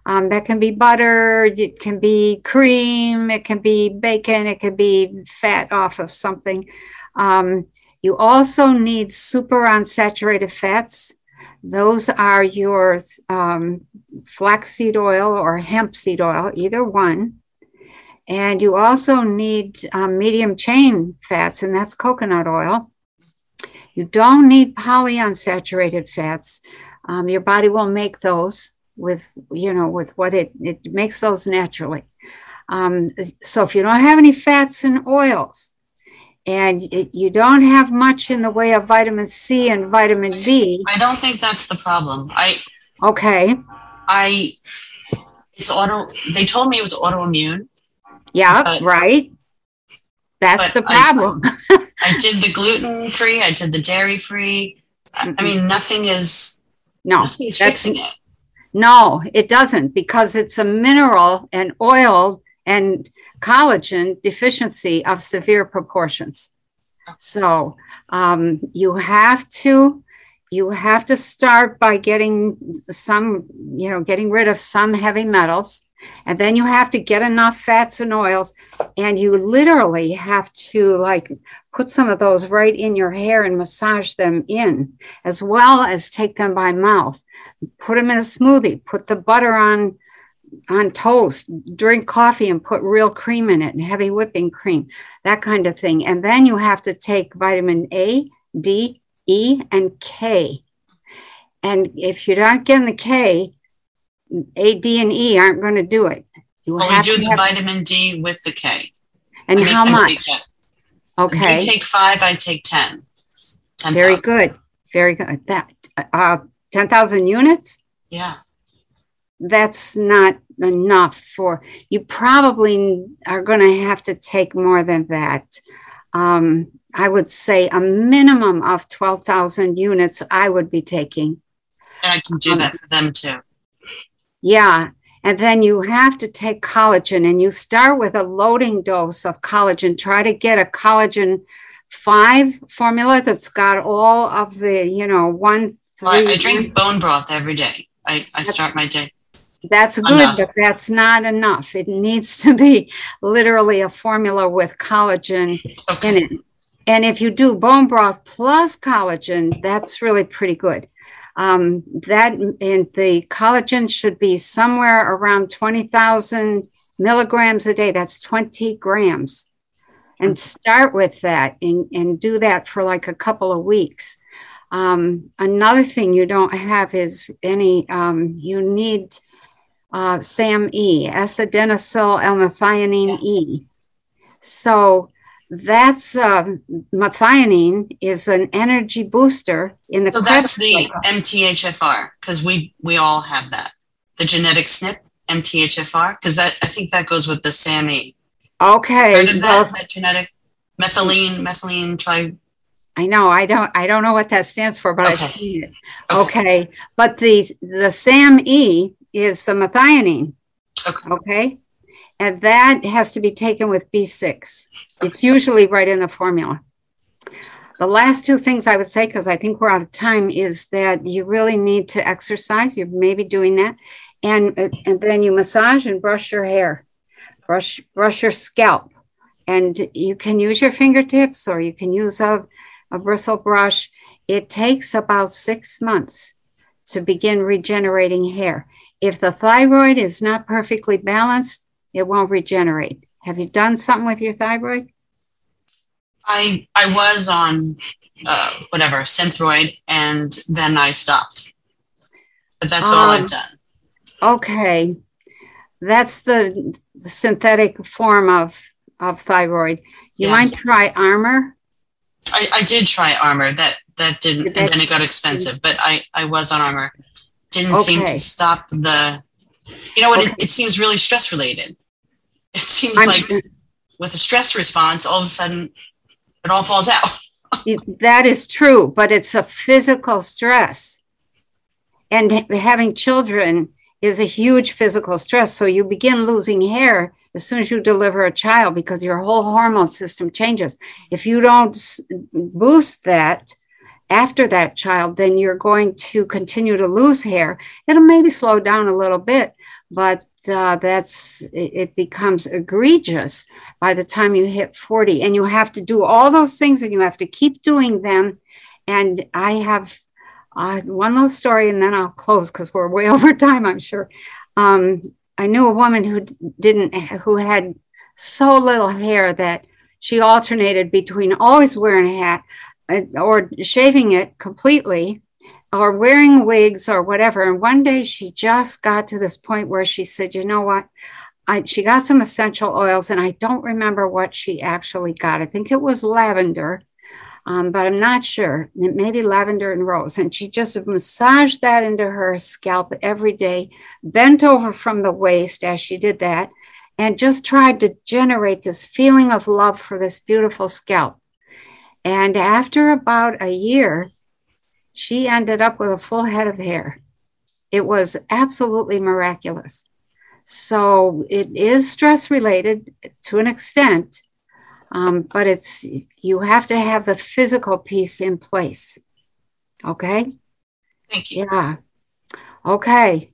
Um, that can be butter, it can be cream, it can be bacon, it can be fat off of something. Um, you also need super unsaturated fats. Those are your um, flaxseed oil or hemp seed oil, either one. And you also need um, medium chain fats, and that's coconut oil. You don't need polyunsaturated fats. Um, your body will make those with, you know, with what it, it makes those naturally. Um, so if you don't have any fats and oils, and it, you don't have much in the way of vitamin C and vitamin D. I don't think that's the problem. I okay. I it's auto. They told me it was autoimmune. Yeah, but, right. That's the problem. I, I, did the gluten free. I did the dairy free. I, I mean, nothing is. No, nothing's fixing it. No, it doesn't because it's a mineral and oil and collagen deficiency of severe proportions. So um, you have to you have to start by getting some you know getting rid of some heavy metals and then you have to get enough fats and oils and you literally have to like put some of those right in your hair and massage them in as well as take them by mouth put them in a smoothie put the butter on on toast, drink coffee and put real cream in it and heavy whipping cream, that kind of thing. And then you have to take vitamin A, D, E, and K. And if you're not getting the K, A, D, and E aren't going to do it. You well, we do the vitamin D with the K. And I how much? Okay. If you take five, I take 10. 10 Very 000. good. Very good. That uh, 10,000 units? Yeah. That's not enough for you probably are going to have to take more than that. Um, i would say a minimum of 12000 units i would be taking. And i can do um, that for them too. Yeah and then you have to take collagen and you start with a loading dose of collagen. Try to get a collagen 5 formula that's got all of the you know one well, I drink bone broth every day I, I start my day that's good, enough. but that's not enough. It needs to be literally a formula with collagen okay. in it. And if you do bone broth plus collagen, that's really pretty good. Um, that and the collagen should be somewhere around 20,000 milligrams a day. That's 20 grams. And start with that and, and do that for like a couple of weeks. Um, another thing you don't have is any, um, you need uh, SAMe, S-adenosyl L-methionine E. So that's uh, methionine is an energy booster in the. So that's the MTHFR because we we all have that. The genetic SNP MTHFR because that I think that goes with the SAMe. Okay. Heard of well, that, that genetic methylene methylene tri. I know I don't I don't know what that stands for, but okay. I've seen it. Okay. okay. but the the SAMe is the methionine. Okay. okay. And that has to be taken with B6. Okay. It's usually right in the formula. The last two things I would say, because I think we're out of time, is that you really need to exercise. You're maybe doing that. And, and then you massage and brush your hair, brush, brush your scalp. And you can use your fingertips or you can use a, a bristle brush. It takes about six months to begin regenerating hair. If the thyroid is not perfectly balanced, it won't regenerate. Have you done something with your thyroid? I I was on uh, whatever Synthroid, and then I stopped. But that's um, all I've um, done. Okay, that's the, the synthetic form of of thyroid. You yeah. might try Armour. I, I did try Armour. That that didn't, and then it got expensive. But I I was on Armour didn't okay. seem to stop the you know what okay. it, it, seems really stress related it seems I'm, like with a stress response all of a sudden it all falls out that is true but it's a physical stress and having children is a huge physical stress. So you begin losing hair as soon as you deliver a child because your whole hormone system changes. If you don't boost that after that child, then you're going to continue to lose hair. It'll maybe slow down a little bit, but uh, that's it becomes egregious by the time you hit 40 and you have to do all those things and you have to keep doing them and i have uh, one little story and then i'll close because we're way over time i'm sure um, i knew a woman who didn't who had so little hair that she alternated between always wearing a hat uh, or shaving it completely or wearing wigs or whatever. And one day she just got to this point where she said, you know what? I, she got some essential oils and I don't remember what she actually got. I think it was lavender, um, but I'm not sure. Maybe lavender and rose. And she just massaged that into her scalp every day, bent over from the waist as she did that, and just tried to generate this feeling of love for this beautiful scalp. And after about a year, she ended up with a full head of hair. It was absolutely miraculous. So it is stress related to an extent, um, but it's you have to have the physical piece in place. Okay. Thank you. Yeah. Okay.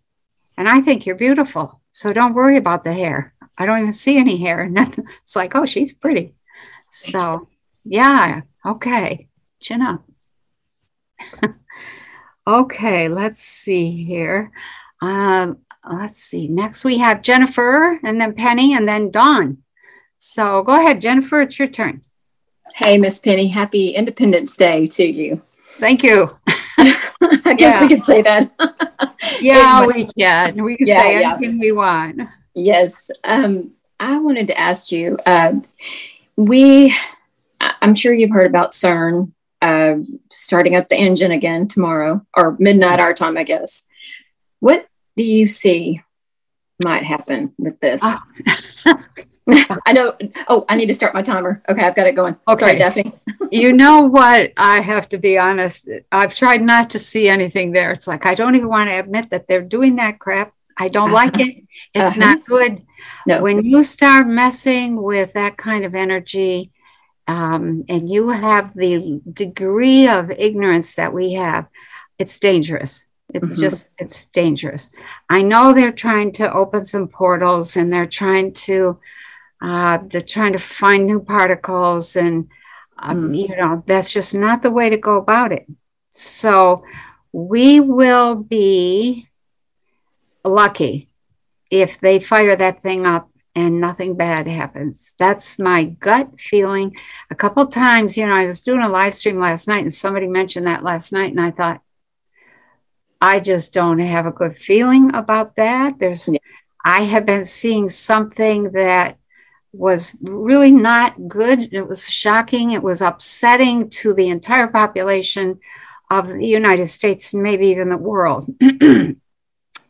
And I think you're beautiful. So don't worry about the hair. I don't even see any hair. Nothing. It's like, oh, she's pretty. Thank so, you. yeah. Okay. Chin up. okay, let's see here. Um, let's see. Next we have Jennifer and then Penny and then Dawn. So go ahead, Jennifer, it's your turn. Hey, Miss Penny, happy Independence Day to you. Thank you. I guess Yeah. we could say that. Yeah, we can. We can Yeah, say yeah. anything we want. Yes. Um, I wanted to ask you. Uh, we, I'm sure you've heard about CERN uh, starting up the engine again tomorrow or midnight our time, I guess. What do you see might happen with this? Ah. I know. Oh, I need to start my timer. Okay, I've got it going. Sorry, Daphne. you know what? I have to be honest. I've tried not to see anything there. It's like I don't even want to admit that they're doing that crap. I don't like it. It's Uh-huh. not good. No. When you start messing with that kind of energy, um, and you have the degree of ignorance that we have, it's dangerous. It's Mhm. just, it's dangerous. I know they're trying to open some portals and they're trying to, uh, they're trying to find new particles and, um, you know, that's just not the way to go about it. So we will be lucky if they fire that thing up and nothing bad happens. That's my gut feeling. A couple times, you know, I was doing a live stream last night and somebody mentioned that last night, and I thought, I just don't have a good feeling about that. There's, I have been seeing something that was really not good. It was shocking. It was upsetting to the entire population of the United States, and maybe even the world. and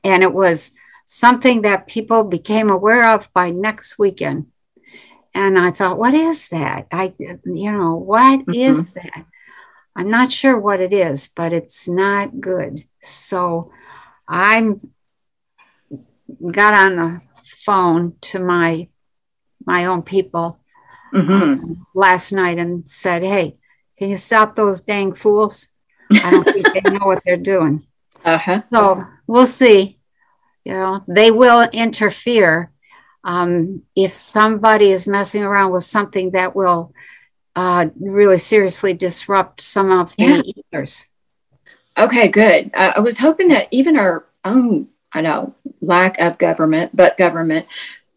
it was something that people became aware of by next weekend. And I thought, what is that? I, you know, what mm-hmm. is that? I'm not sure what it is, but it's not good. So I'm got on the phone to my my own people um, last night and said, "Hey, can you stop those dang fools? I don't think they know what they're doing." Uh-huh. So we'll see. You know, they will interfere um, if somebody is messing around with something that will uh, really seriously disrupt some of the Yeah. ethers. Okay, good. Uh, I was hoping that even our own, I know, lack of government, but government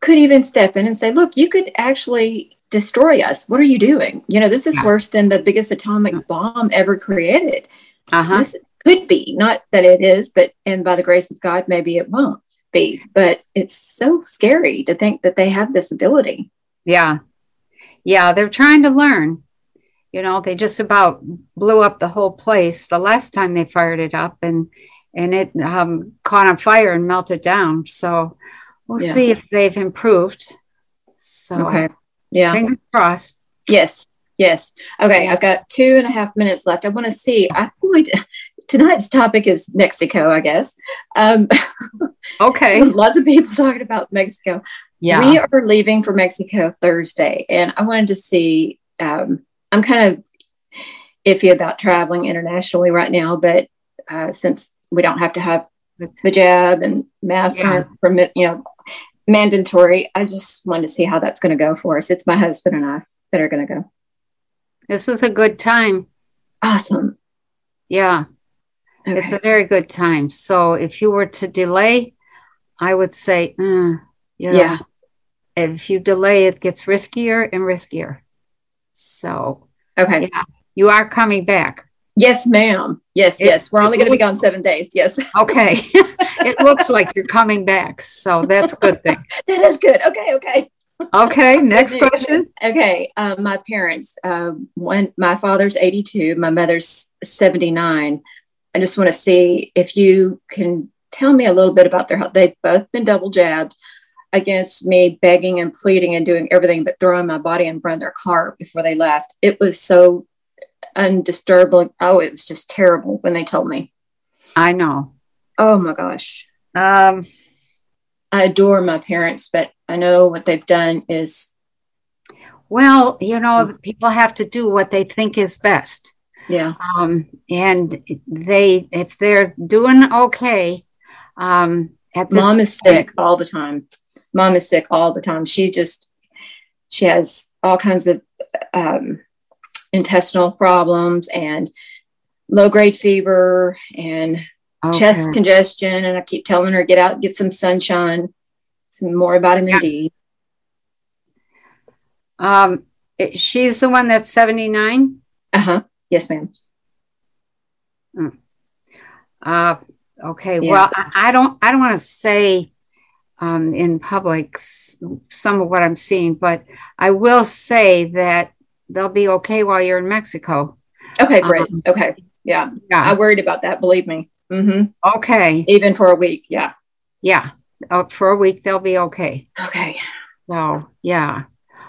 could even step in and say, look, you could actually destroy us. What are you doing? You know, this is worse than the biggest atomic bomb ever created. Uh-huh. This could be, not that it is, but and by the grace of God, maybe it won't be. But it's so scary to think that they have this ability. Yeah. Yeah, they're trying to learn. You know, they just about blew up the whole place the last time they fired it up and and it um, caught on fire and melted down. So we'll Yeah. see if they've improved. So Okay. Yeah. fingers crossed. Yes, yes. Okay, I've got two and a half minutes left. I want to see. I'm going to. tonight's topic is Mexico, I guess. Um, okay. lots of people talking about Mexico. Yeah. We are leaving for Mexico Thursday, and I wanted to see. Um, I'm kind of iffy about traveling internationally right now, but uh, since we don't have to have the jab and mask Yeah. permit, you know, mandatory, I just want to see how that's going to go for us. It's my husband and I that are going to go. This is a good time. Awesome. Yeah. It's a very good time. So if you were to delay, I would say, uh, you know, Yeah. if you delay, it gets riskier and riskier. So, Okay. yeah, you are coming back. Yes, ma'am. Yes, It- yes. We're only going to be gone seven days. Yes. Okay. it looks like you're coming back. So that's a good thing. that is good. Okay. Okay. Okay. Next question. Okay, um, my parents. Um, one, my father's eighty-two. My mother's seventy-nine. I just want to see if you can tell me a little bit about their health. They've both been double jabbed against me, begging and pleading and doing everything but throwing my body in front of their car before they left. It was so undisturbing. Oh, it was just terrible when they told me. I know. Oh my gosh. Um, I adore my parents, but I know what they've done is well, you know, people have to do what they think is best. yeah. Um, and they, if they're doing okay, um, at this mom is point- sick all the time mom is sick all the time she just she has all kinds of um, intestinal problems and low grade fever and chest congestion and i keep telling her get out get some sunshine some more vitamin Yeah. d Um, she's the one that's 79. uh-huh yes ma'am Uh, okay. Yeah. Well, I, I don't, I don't want to say, um, in public some of what I'm seeing, but I will say that they'll be okay while you're in Mexico. okay great Um, okay yeah Yeah. i worried about that believe me hmm Okay. even for a week yeah Yeah. Uh, for a week, they'll be okay. okay So, yeah.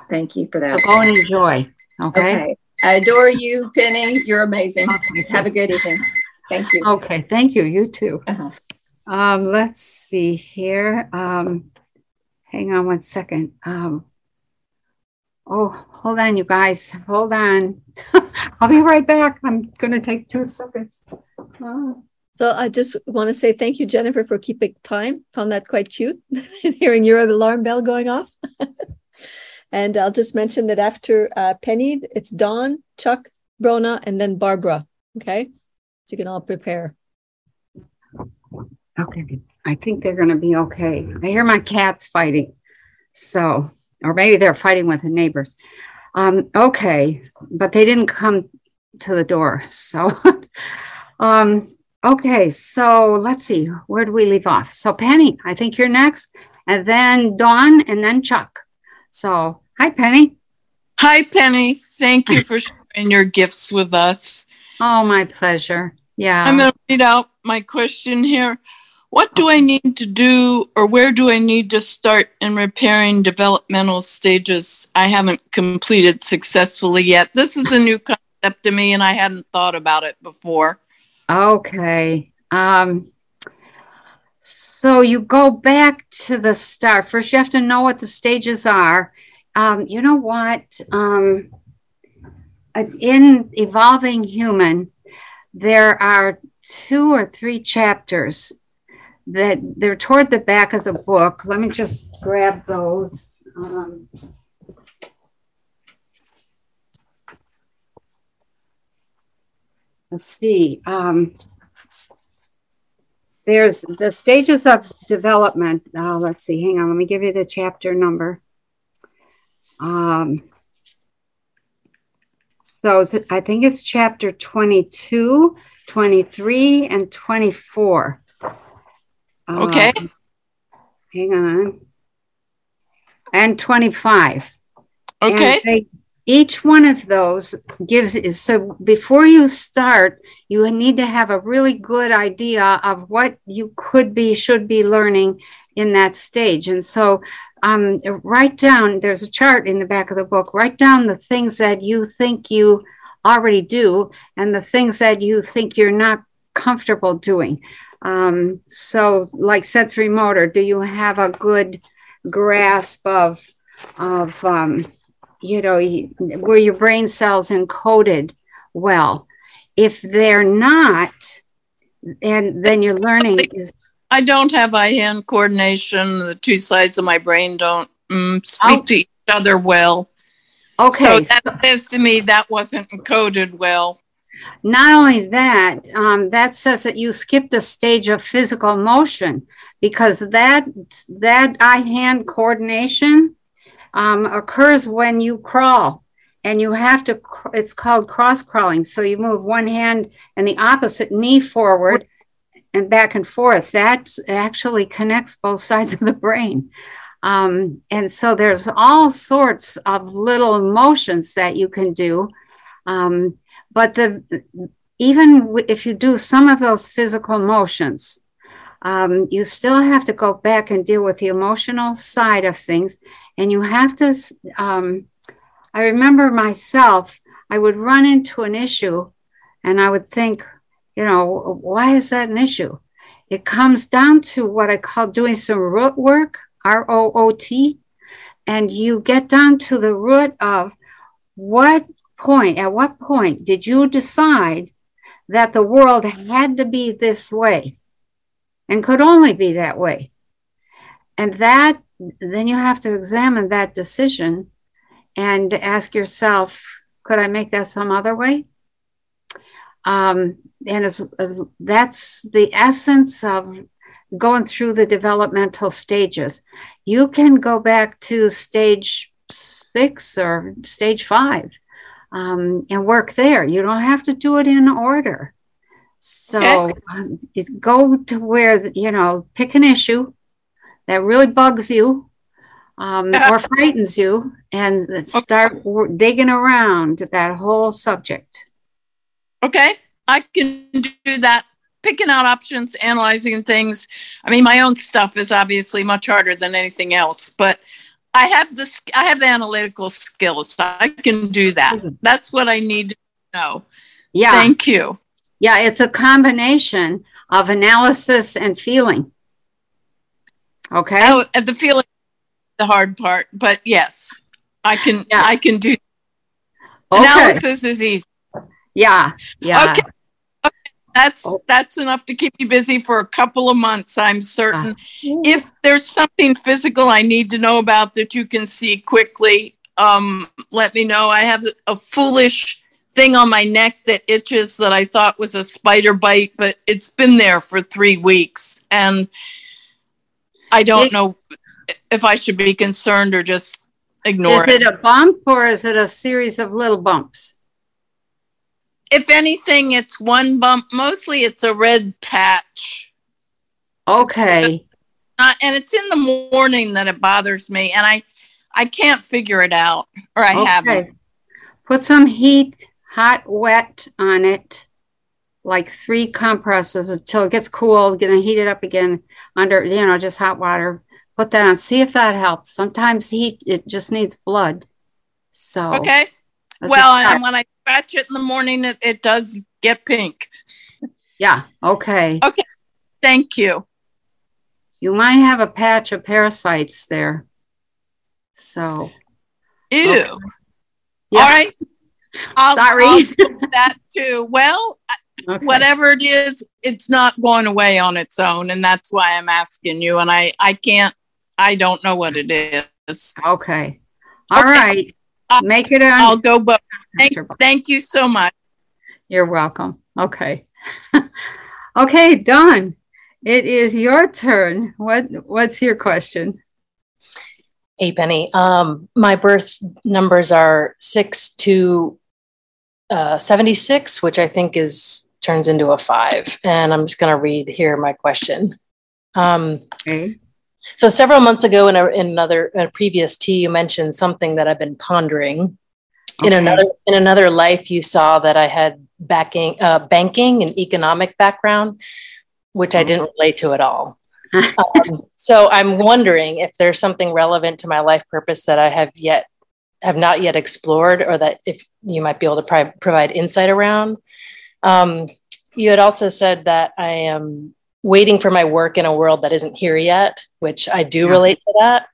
thank you for So that go and enjoy. Okay. okay i adore you penny you're amazing Okay. have a good evening thank you Okay. Thank you. You too. uh-huh. Um, let's see here. Um, hang on one second. Um, oh, hold on, you guys. Hold on. I'll be right back. I'm gonna take two seconds. Oh. So I just want to say thank you, Jennifer, for keeping time. Found that quite cute, hearing your alarm bell going off. and I'll just mention that after uh, Penny, it's Dawn, Chuck, Brona, and then Barbara. Okay, so you can all prepare. Okay. I think they're gonna be okay. I hear my cats fighting. So, or maybe they're fighting with the neighbors. Um, okay, but they didn't come to the door. So, um, okay, so let's see, where do we leave off? So, Penny, I think you're next, and then Dawn, and then Chuck. So, hi, Penny. Hi, Penny. Thank you for sharing your gifts with us. Oh, my pleasure. Yeah. I'm going to read out my question here. What do I need to do, or where do I need to start in repairing developmental stages I haven't completed successfully yet? This is a new concept to me, and I hadn't thought about it before. Okay. Um, so you go back to the start. First, you have to know what the stages are. Um, you know what? Um, in Evolving Human, there are two or three chapters that they're toward the back of the book. Let me just grab those. Um, let's see. Um, there's the stages of development. Oh, let's see. Hang on. Let me give you the chapter number. Um, so I think it's chapter 22, 23, and 24. Okay. Um, hang on. And 25. And Okay. they- each one of those gives is so before you start, you need to have a really good idea of what you could be, should be learning in that stage. And so um, write down, there's a chart in the back of the book, write down the things that you think you already do and the things that you think you're not comfortable doing. Um, so, like sensory motor, do you have a good grasp of of um, you know where your brain cells encoded well? If they're not, and then your learning is. I don't have eye hand coordination. The two sides of my brain don't mm, speak oh. to each other well. Okay. So that says to me that wasn't encoded well. Not only that, um, that says that you skipped a stage of physical motion because that that eye-hand coordination um, occurs when you crawl, and you have to. It's called cross crawling. So you move one hand and the opposite knee forward and back and forth. That actually connects both sides of the brain. Um, and so there's all sorts of little motions that you can do. Um, but the even if you do some of those physical motions, um, you still have to go back and deal with the emotional side of things. And you have to, um, I remember myself, I would run into an issue and I would think, you know, why is that an issue? It comes down to what I call doing some root work, R O O T, and you get down to the root of what point, at what point did you decide that the world had to be this way and could only be that way? And that, then you have to examine that decision and ask yourself, could I make that some other way? Um, and uh, that's the essence of going through the developmental stages. You can go back to stage six or stage five um, and work there. You don't have to do it in order. So um, go to where, you know, pick an issue that really bugs you um, or frightens you and start okay. digging around that whole subject. Okay. I can do that. Picking out options, analyzing things. I mean, my own stuff is obviously much harder than anything else, but I have this. I have the analytical skills. So I can do that. Mm-hmm. That's what I need to know. Yeah. Thank you. Yeah, it's a combination of analysis and feeling. Okay. Oh, the feeling, the hard part, but yes, I can. Yeah. I can do. Okay. Analysis is easy. Yeah. Yeah. Okay that's oh. that's enough to keep me busy for a couple of months i'm certain. If there's something physical i need to know about that you can see quickly um, let me know. I have a foolish thing on my neck that itches that i thought was a spider bite but it's been there for three weeks and i don't it, know if i should be concerned or just ignore it. is it a bump or is it a series of little bumps if anything, it's one bump. Mostly it's a red patch. Okay. Uh, and it's in the morning that it bothers me. And I, I can't figure it out or I okay. haven't. Put some heat, hot, wet on it, like three compresses until it gets cool. Gonna heat it up again under, you know, just hot water. Put that on. See if that helps. Sometimes heat, it just needs blood. So, okay. Well, and when I scratch it in the morning, it, it does get pink. Yeah. Okay. Okay. Thank you. You might have a patch of parasites there. So. Ew. Okay. Yeah. All right. I'll, Sorry. I'll that too. Well, okay. whatever it is, it's not going away on its own, and that's why I'm asking you. And I, I can't. I don't know what it is. Okay. All okay. right. Make it. On- I'll go. But thank, thank you so much. You're welcome. Okay. okay, Dawn. It is your turn. What What's your question? Hey, Penny. Um, my birth numbers are six to uh, seventy six, which I think is turns into a five. And I'm just going to read here my question. Um, okay. So several months ago, in, a, in another a previous tea, you mentioned something that I've been pondering. Okay. In another in another life, you saw that I had backing uh, banking and economic background, which I didn't relate to at all. um, so I'm wondering if there's something relevant to my life purpose that I have yet have not yet explored, or that if you might be able to pri- provide insight around. Um, you had also said that I am waiting for my work in a world that isn't here yet, which I do Yeah. relate to that.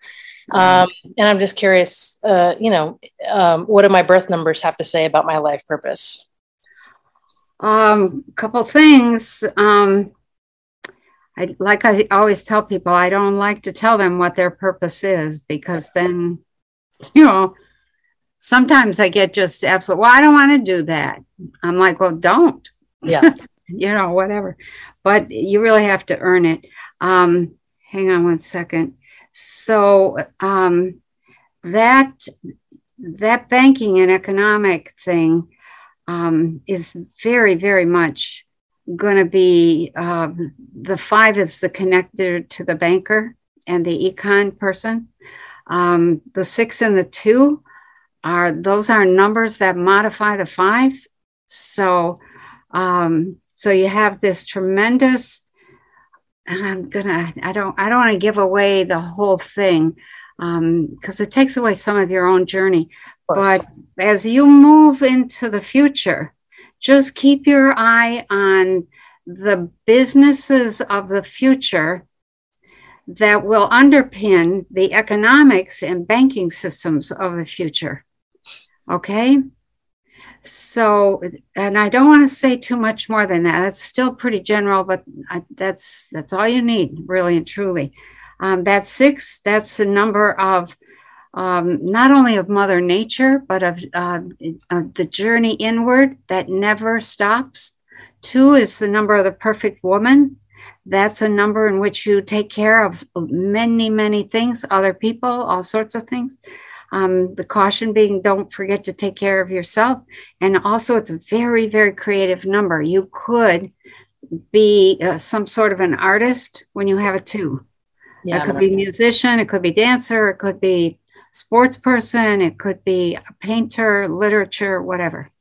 Um, and I'm just curious, uh, you know, um, what do my birth numbers have to say about my life purpose? Um, couple things. Um, I like I always tell people, I don't like to tell them what their purpose is because then, you know, sometimes I get just absolute. Well, I don't want to do that. I'm like, well, don't. Yeah. you know, whatever. But you really have to earn it. Um, hang on one second. So um, that that banking and economic thing um, is very, very much going to be um, the five is the connector to the banker and the econ person. Um, the six and the two are those are numbers that modify the five. So, um, so you have this tremendous. I'm gonna. I don't. I don't want to give away the whole thing um, because it takes away some of your own journey. But as you move into the future, just keep your eye on the businesses of the future that will underpin the economics and banking systems of the future. Okay? So, and I don't want to say too much more than that. That's still pretty general, but I, that's that's all you need, really and truly. Um, that six, that's the number of um, not only of Mother Nature, but of, uh, of the journey inward that never stops. Two is the number of the perfect woman. That's a number in which you take care of many, many things, other people, all sorts of things. Um, the caution being don't forget to take care of yourself. And also, it's a very, very creative number. You could be uh, some sort of an artist when you have a two. Yeah, it could be musician, it could be dancer, it could be sports person, it could be a painter, literature, whatever.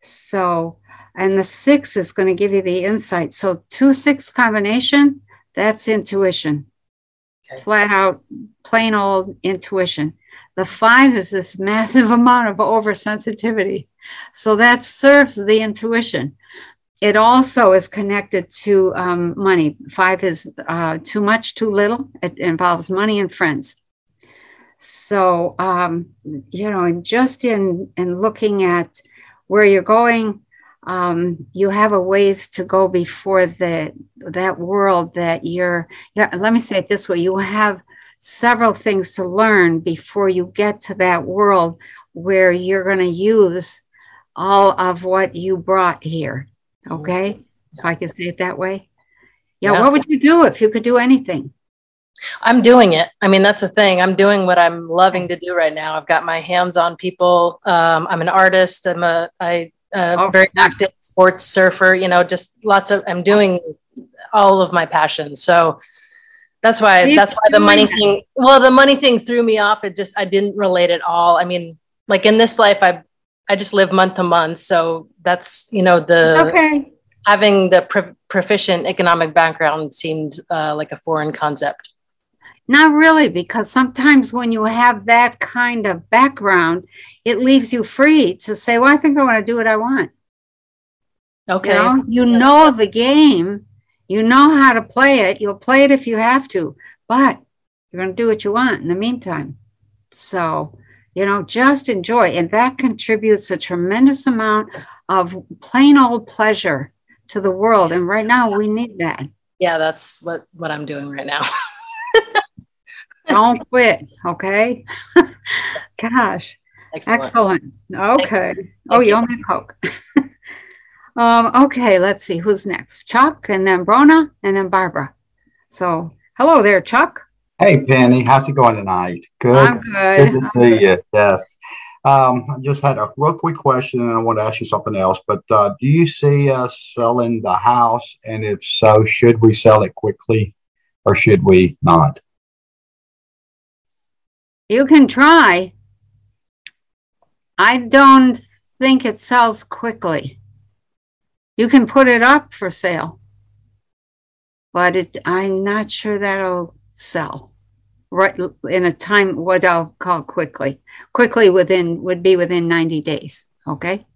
So, and the six is going to give you the insight. So, two six combination, that's intuition. Flat out, plain old intuition. The five is this massive amount of oversensitivity. So, that serves the intuition. It also is connected to um, money. Five is uh, too much, too little. It involves money and friends. So, um, you know, just in, in looking at where you're going, um, you have a ways to go before the that world that you're. Yeah, let me say it this way: you have several things to learn before you get to that world where you're going to use all of what you brought here. Okay, if I can say it that way. Yeah, Yeah. what would you do if you could do anything? I'm doing it. I mean, that's the thing. I'm doing what I'm loving to do right now. I've got my hands on people. Um, I'm an artist. I'm a I uh, very active sports surfer. You know, just lots of. I'm doing all of my passions. So that's why. That's why the money that. thing. Well, the money thing threw me off. It just I didn't relate at all. I mean, like in this life, I I just live month to month. So that's you know the Okay. having the pro- proficient economic background seemed uh, like a foreign concept. Not really, because sometimes when you have that kind of background, it leaves you free to say, Well, I think I want to do what I want. Okay. You know, you know the game, you know how to play it. You'll play it if you have to, but you're going to do what you want in the meantime. So, you know, just enjoy. And that contributes a tremendous amount of plain old pleasure to the world. And right now, we need that. Yeah, that's what what I'm doing right now. Don't quit, okay? Gosh, Excellent. excellent. Okay. Oh, you owe me a Coke. um, okay, let's see who's next. Chuck, and then Brona, and then Barbara. So, hello there, Chuck. Hey Penny, how's it going tonight? Good. I'm good. Good to see you. Yes. Um, I just had a real quick question, and I want to ask you something else. But uh, do you see us selling the house? And if so, should we sell it quickly, or should we not? You can try. I don't think it sells quickly. You can put it up for sale, but it, I'm not sure that'll sell right in a time what I'll call quickly. Quickly within would be within 90 days. Okay.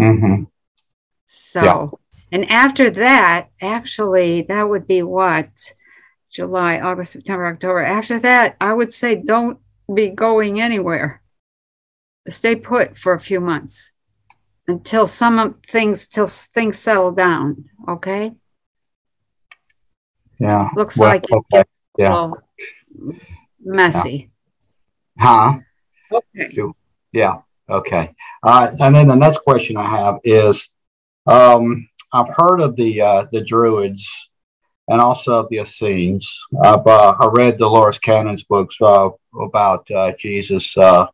Mm-hmm. So And after that, actually, that would be what? July, August, September, October. After that, I would say don't be going anywhere. Stay put for a few months until some things till things settle down. Okay. Yeah. Looks Well, like okay. Yeah. messy. Huh? Okay. Yeah. Okay. Uh, and then the next question I have is, um, I've heard of the uh, the Druids and also the Essenes. I've uh, I read Dolores Cannon's books uh, about uh, Jesus, uh,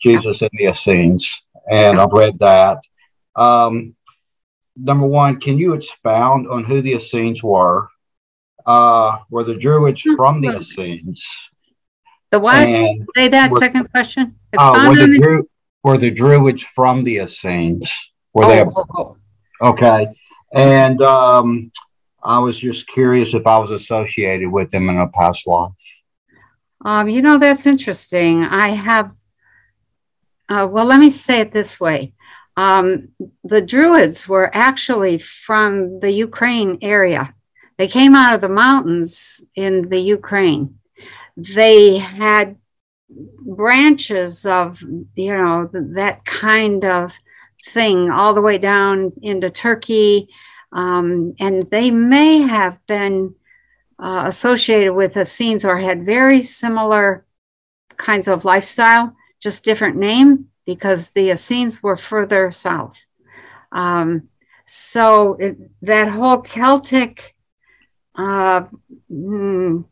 Jesus and the Essenes, and I've read that. Um, number one, can you expound on who the Essenes were? Uh, were the Druids from the Essenes? The what? And Say that were- second question. Oh, were the. Dru- were the Druids from the Essenes? Were they Oh, oh, oh. okay? And um, I was just curious if I was associated with them in a past life. Um, you know, that's interesting. I have, uh, well, let me say it this way. Um, the Druids were actually from the Ukraine area. They came out of the mountains in the Ukraine. They had branches of, you know, that kind of thing all the way down into Turkey. Um, and they may have been uh, associated with Essenes or had very similar kinds of lifestyle, just different name because the Essenes were further south. Um, so it, that whole Celtic uh, mm,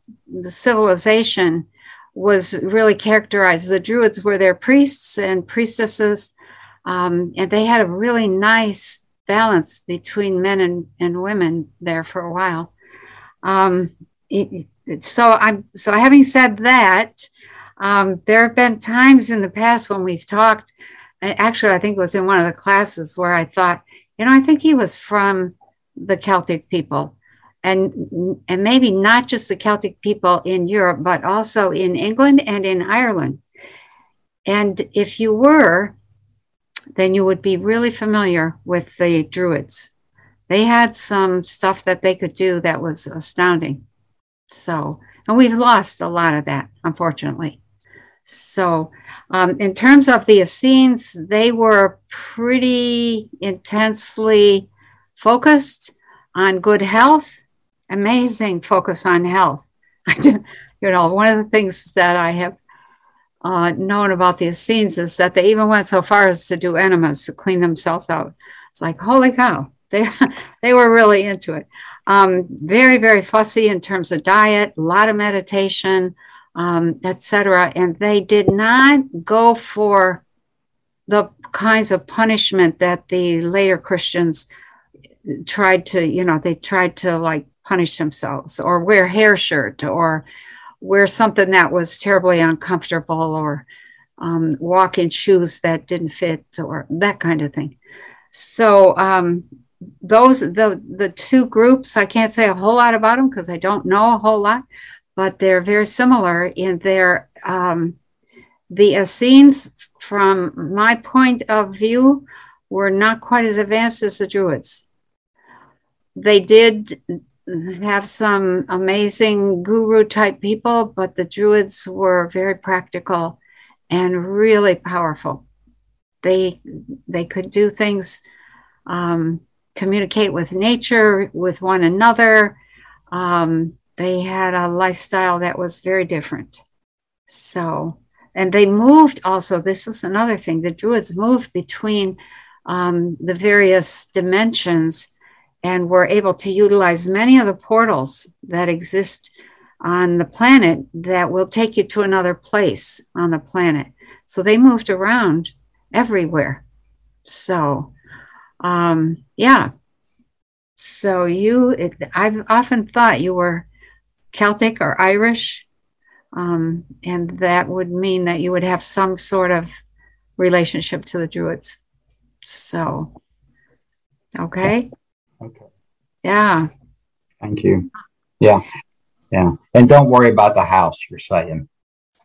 civilization was really characterized. The Druids were their priests and priestesses, um, and they had a really nice balance between men and, and women there for a while. Um, it- so I'm so having said that, um, there have been times in the past when we've talked. and Actually, I think it was in one of the classes where I thought, you know, I think he was from the Celtic people, and and maybe not just the Celtic people in Europe, but also in England and in Ireland. And if you were, then you would be really familiar with the Druids. They had some stuff that they could do that was astounding. So, and we've lost a lot of that, unfortunately. So, um, in terms of the Essenes, they were pretty intensely focused on good health, amazing focus on health. you know, one of the things that I have uh, known about the Essenes is that they even went so far as to do enemas to clean themselves out. It's like, holy cow, they, they were really into it. Um, very, very fussy in terms of diet, a lot of meditation, um, etc. And they did not go for the kinds of punishment that the later Christians tried to, you know, they tried to like punish themselves or wear hair shirt or wear something that was terribly uncomfortable or um, walk in shoes that didn't fit or that kind of thing. So um, those the the two groups, I can't say a whole lot about them because I don't know a whole lot, but they're very similar in their um, the Essenes, from my point of view, were not quite as advanced as the Druids. They did have some amazing guru type people, but the Druids were very practical and really powerful. They they could do things, um, communicate with nature, with one another. Um, they had a lifestyle that was very different. So, and they moved also. This is another thing. The Druids moved between um, the various dimensions and were able to utilize many of the portals that exist on the planet that will take you to another place on the planet. So they moved around everywhere. So, um, yeah. So you, it, I've often thought you were Celtic or Irish, um, and that would mean that you would have some sort of relationship to the Druids. So, okay. Okay. Yeah. Thank you. Yeah. Yeah. And don't worry about the house, you're saying,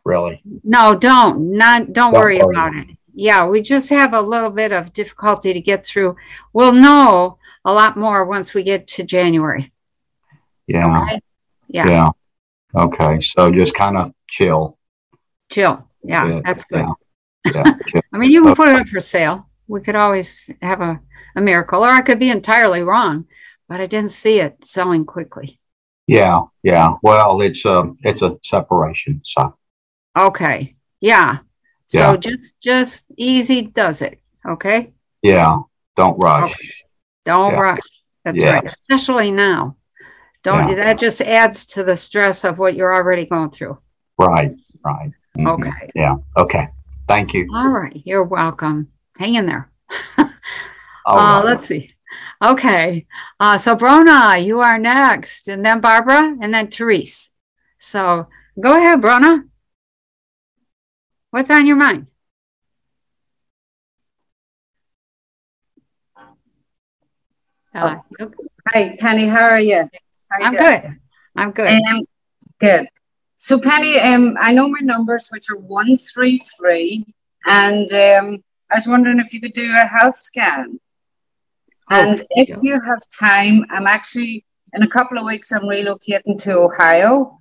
really. No, don't. Not don't, Don't worry worry. about it. Yeah, we just have a little bit of difficulty to get through. We'll know a lot more once we get to January. Yeah. Okay? Yeah. Yeah. Okay. So just kind of chill. Chill. Yeah, Yeah, that's good. Yeah. Yeah. I mean, you can put it up for sale. We could always have a, a miracle, or I could be entirely wrong, but I didn't see it selling quickly. Yeah. Yeah. Well, it's a it's a separation. So Okay. Yeah. So Yeah. just just easy does it. Okay. yeah. Don't rush. Don't Yeah. rush. That's right. Especially now. Don't Yeah. that just adds to the stress of what you're already going through. Right. Right. Mhm. Okay. Yeah. Okay. Thank you. All right. You're welcome. Hang in there. All uh, right. let's see. Okay. Uh, so Brona, you are next, and then Barbara, and then Therese. So go ahead, Brona. What's on your mind? Uh, okay. Hi, Penny. How are you? You I'm doing? good. I'm good. Um, good. So, Penny, um, I know my numbers, which are one three three, and um, I was wondering if you could do a health scan. And if you have time, I'm actually in a couple of weeks. I'm relocating to Ohio,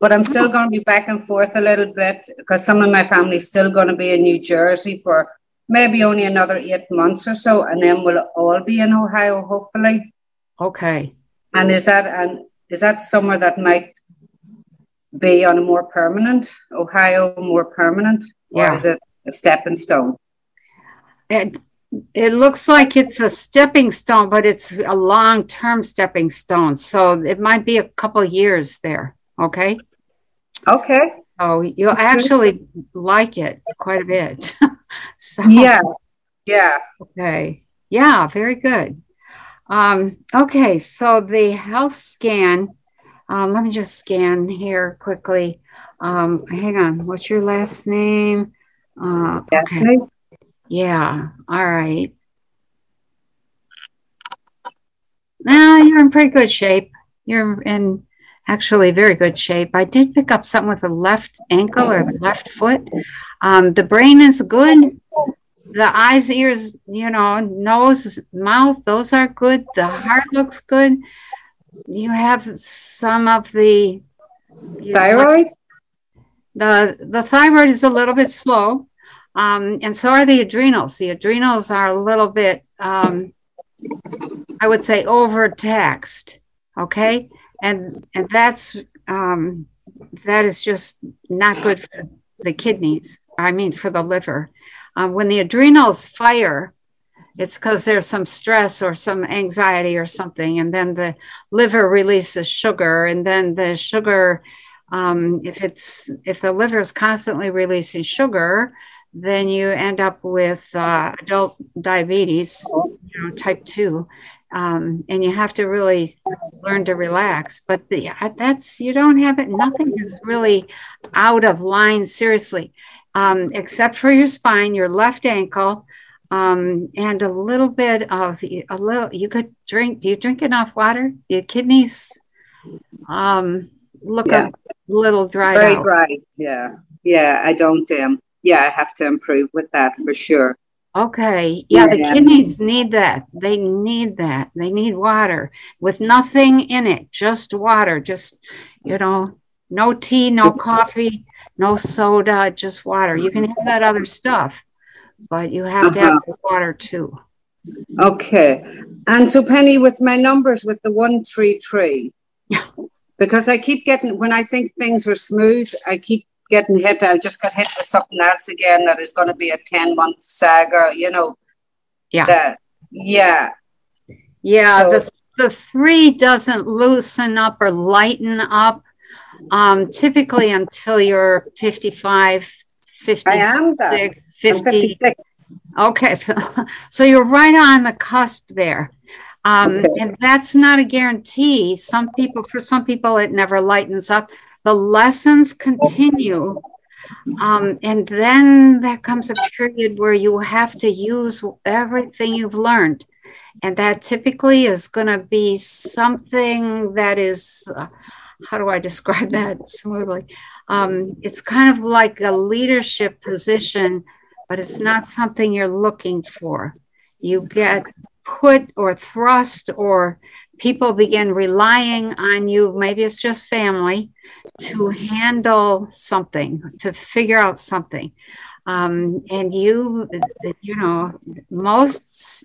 but I'm still going to be back and forth a little bit because some of my family's still going to be in New Jersey for maybe only another eight months or so, and then we'll all be in Ohio, hopefully. Okay. And is that and is that somewhere that might be on a more permanent Ohio more permanent, or is it a stepping stone? It, it looks like it's a stepping stone, but it's a long term stepping stone. So it might be a couple years there. Okay. Okay. Oh, you'll actually like it quite a bit. so, Yeah, yeah. Okay. Yeah, very good. Um, okay, so the health scan, um, let me just scan here quickly. Um, hang on, what's your last name? Uh, okay. Yeah, all right. Now you're in pretty good shape. You're in actually very good shape. I did pick up something with the left ankle or the left foot. Um, the brain is good. The eyes, ears, you know, nose, mouth, those are good. The heart looks good. You have some of the Thyroid? the the thyroid is a little bit slow, um, and so are the adrenals. The adrenals are a little bit, um, I would say, overtaxed. Okay, and and that's um, that is just not good for the kidneys. I mean, for the liver. Um, when the adrenals fire, it's because there's some stress or some anxiety or something, and then the liver releases sugar, and then the sugar um, if it's if the liver is constantly releasing sugar, then you end up with uh, adult diabetes, you know, type two, um, and you have to really learn to relax. But the, that's you don't have it. Nothing is really out of line. Seriously, um, except for your spine, your left ankle. Um, and a little bit of a little, you could drink. Do you drink enough water? Your kidneys, um, look Yeah. a little dried Very out. dry. Yeah, yeah. I don't. Um, yeah, I have to improve with that for sure. Okay. Yeah, the Yeah. kidneys need that. They need that. They need water with nothing in it, just water. Just, you know, no tea, no coffee, no soda, just water. You can have that other stuff, but you have to have Uh-huh. the water too. Okay. And so, Penny, with my numbers with the one three three, because I keep getting when I think things are smooth, I keep getting hit. I just got hit with something else again that is going to be a ten month saga. You know. Yeah. That. Yeah. Yeah, So- the, the three doesn't loosen up or lighten up um, typically until you're 55, 56, I am that. I'm 50. Okay, so you're right on the cusp there. Um, Okay. And that's not a guarantee. Some people, for some people, it never lightens up. The lessons continue. Um, and then there comes a period where you have to use everything you've learned. And that typically is going to be something that is, uh, how do I describe that smoothly? Um, it's kind of like a leadership position, but it's not something you're looking for. You get put or thrust or people begin relying on you maybe it's just family to handle something to figure out something um, and you you know most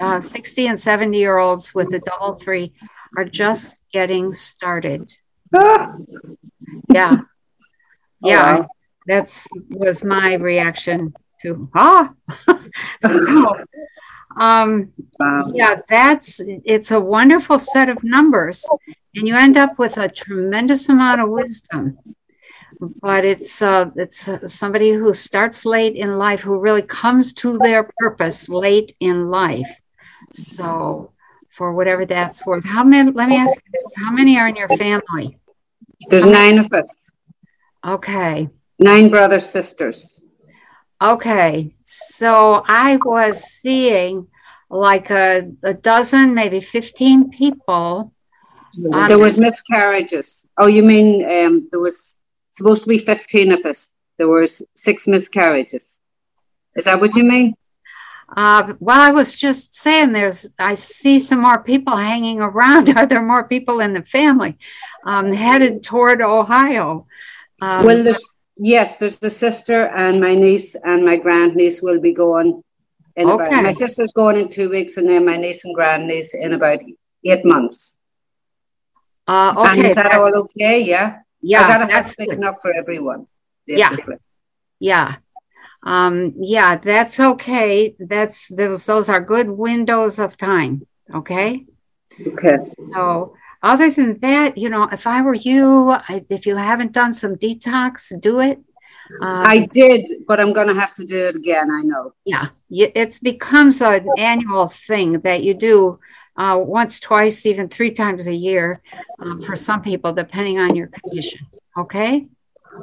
uh, 60 and 70 year olds with the double three are just getting started yeah. Yeah. wow. that's was my reaction to ah. So um yeah that's it's a wonderful set of numbers and you end up with a tremendous amount of wisdom. But it's uh, it's uh, somebody who starts late in life who really comes to their purpose late in life. So for whatever that's worth how many let me ask you this how many are in your family There's nine of us. okay Nine brothers, sisters. Okay, so I was seeing like a, a dozen, maybe 15 people. There was miscarriages. Oh, you mean um, there was supposed to be 15 of us. There was six miscarriages. Is that what you mean? Uh, well, I was just saying there's, I see some more people hanging around. Are there more people in the family um, headed toward Ohio? Um, well, there's, yes, there's the sister and my niece and my grandniece will be going in about, Okay. my sister's going in two weeks and then my niece and grandniece in about eight months. uh, And okay. is that that- all okay? Yeah. Yeah, I gotta have that's speaking up for everyone. Yeah. Yeah. Um, yeah, that's okay. That's those those are good windows of time. Okay. Okay. So other than that, you know, if I were you, I, if you haven't done some detox, do it. Um, I did, but I'm gonna have to do it again. I know. yeah, it becomes an annual thing that you do uh, once, twice, even three times a year um, for some people, depending on your condition. Okay.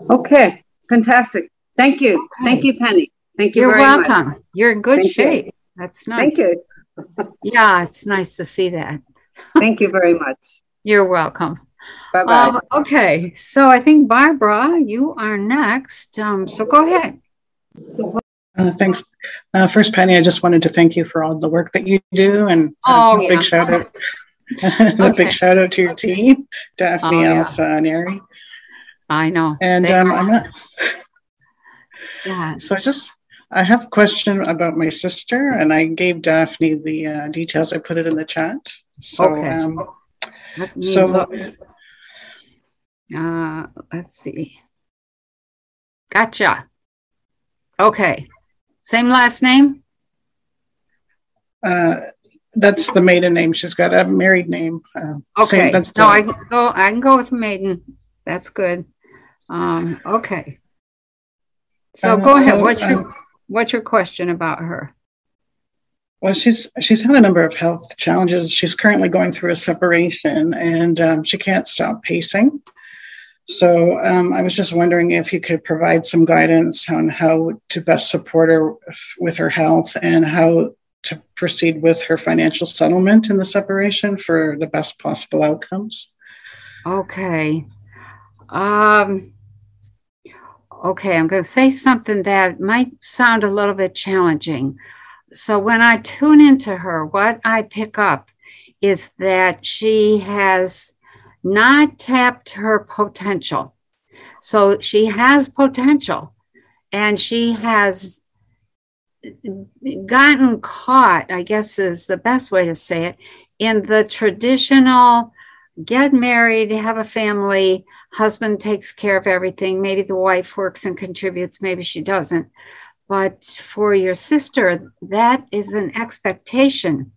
Okay. Fantastic. Thank you. Thank you, Penny. Thank you You're very much. welcome. You're in good Thank you. shape. That's nice. Thank you. Yeah, it's nice to see that. Thank you very much. You're welcome. Bye bye. Um, okay, so I think Barbara, you are next. Um, so go ahead. Uh, thanks. Uh, first, Penny, I just wanted to thank you for all the work that you do, and uh, Oh, a yeah. big shout out, a Okay. big shout out to your team, Daphne, Oh, yeah. Elsa, and Ari. I know. And um, I'm not. Yeah. So I just I have a question about my sister, and I gave Daphne the uh, details. I put it in the chat. So Okay. um, so look. Uh, let's see. Gotcha. Okay. Same last name? uh, that's the maiden name. She's got a married name. Uh, same- Okay. that's No, the- I can go. I can go with maiden. That's good. Um, okay. So Uh, go ahead. so, What's your uh, What's your question about her? Well, she's she's had a number of health challenges. She's currently going through a separation, and um, she can't stop pacing. So um, I was just wondering if you could provide some guidance on how to best support her with her health and how to proceed with her financial settlement in the separation for the best possible outcomes. Okay. Um, okay, I'm going to say something that might sound a little bit challenging. So, when I tune into her, what I pick up is that she has not tapped her potential. So, she has potential and she has gotten caught, I guess is the best way to say it, in the traditional get married, have a family, husband takes care of everything. Maybe the wife works and contributes, maybe she doesn't. But for your sister, that is an expectation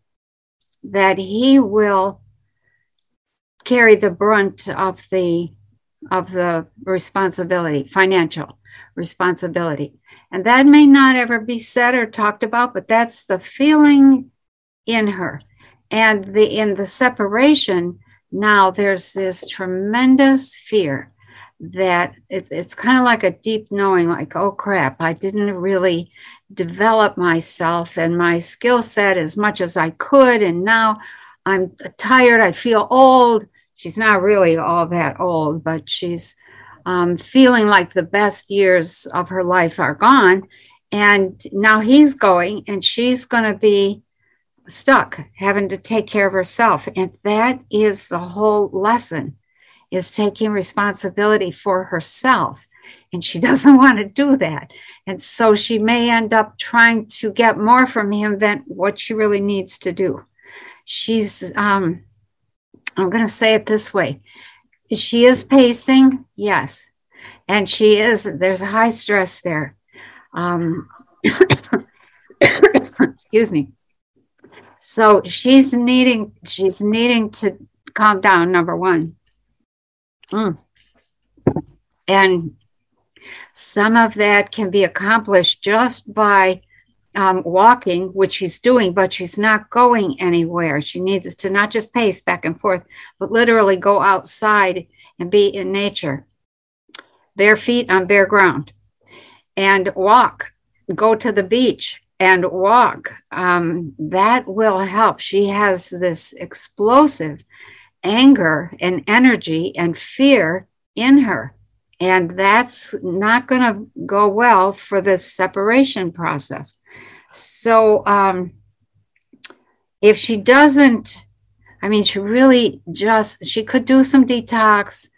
that he will carry the brunt of the of the responsibility, financial responsibility. And that may not ever be said or talked about, but that's the feeling in her. And the in the separation, now there's this tremendous fear that it, it's kind of like a deep knowing, like, oh crap, I didn't really develop myself and my skill set as much as I could. And now I'm tired, I feel old. She's not really all that old, but she's um, feeling like the best years of her life are gone. And now he's going, and she's going to be stuck having to take care of herself. And that is the whole lesson is taking responsibility for herself. And she doesn't want to do that. And so she may end up trying to get more from him than what she really needs to do. She's, um, I'm going to say it this way she is pacing, yes. And she is, there's a high stress there. Um, excuse me. So she's needing, she's needing to calm down, number one. Mm. And some of that can be accomplished just by um, walking, which she's doing, but she's not going anywhere. She needs to not just pace back and forth, but literally go outside and be in nature, bare feet on bare ground, and walk, go to the beach and walk. Um, that will help. She has this explosive anger and energy and fear in her. And that's not going to go well for this separation process. So, um, if she doesn't, I mean, she really just, she could do some detox.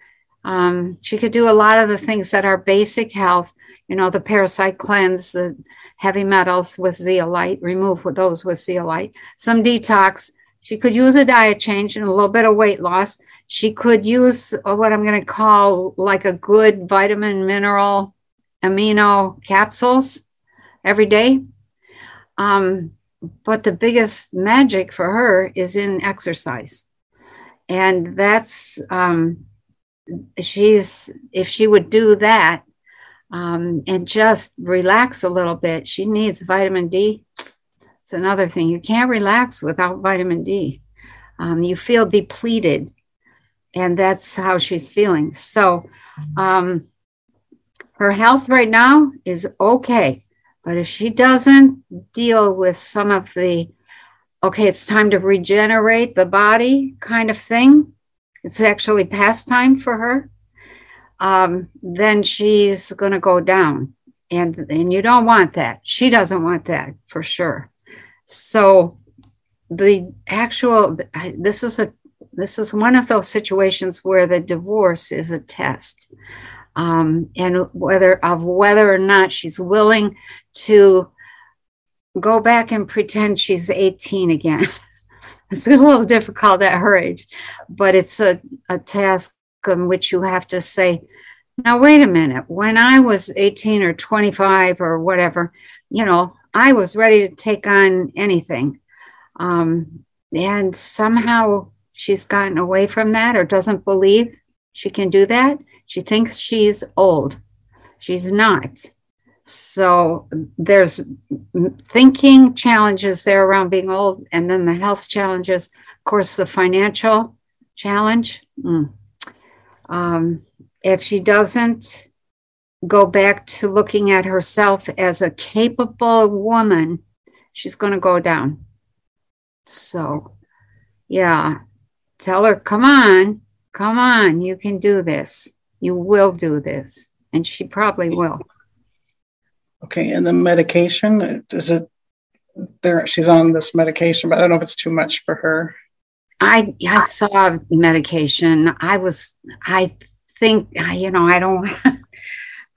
Um, she could do a lot of the things that are basic health, you know, the parasite cleanse, the heavy metals with zeolite, remove those with zeolite, some detox, she could use a diet change and a little bit of weight loss. She could use what I'm going to call like a good vitamin, mineral, amino capsules every day. Um, but the biggest magic for her is in exercise. And that's, um, she's, if she would do that um, and just relax a little bit, she needs vitamin D it's another thing. You can't relax without vitamin D. Um, you feel depleted, and that's how she's feeling. So, um, her health right now is okay. But if she doesn't deal with some of the, okay, it's time to regenerate the body kind of thing, it's actually past time for her, um, then she's going to go down. And, and you don't want that. She doesn't want that for sure. So the actual this is a this is one of those situations where the divorce is a test um, and whether of whether or not she's willing to go back and pretend she's 18 again it's a little difficult at her age but it's a, a task in which you have to say now wait a minute when i was 18 or 25 or whatever you know I was ready to take on anything. Um, and somehow she's gotten away from that or doesn't believe she can do that. She thinks she's old. She's not. So there's thinking challenges there around being old, and then the health challenges. Of course, the financial challenge. Mm. Um, if she doesn't go back to looking at herself as a capable woman, she's going to go down. So, yeah, tell her, come on, come on, you can do this. You will do this. And she probably will. Okay, and the medication, is it there? She's on this medication, but I don't know if it's too much for her. I I saw medication. I was I think I, you know I don't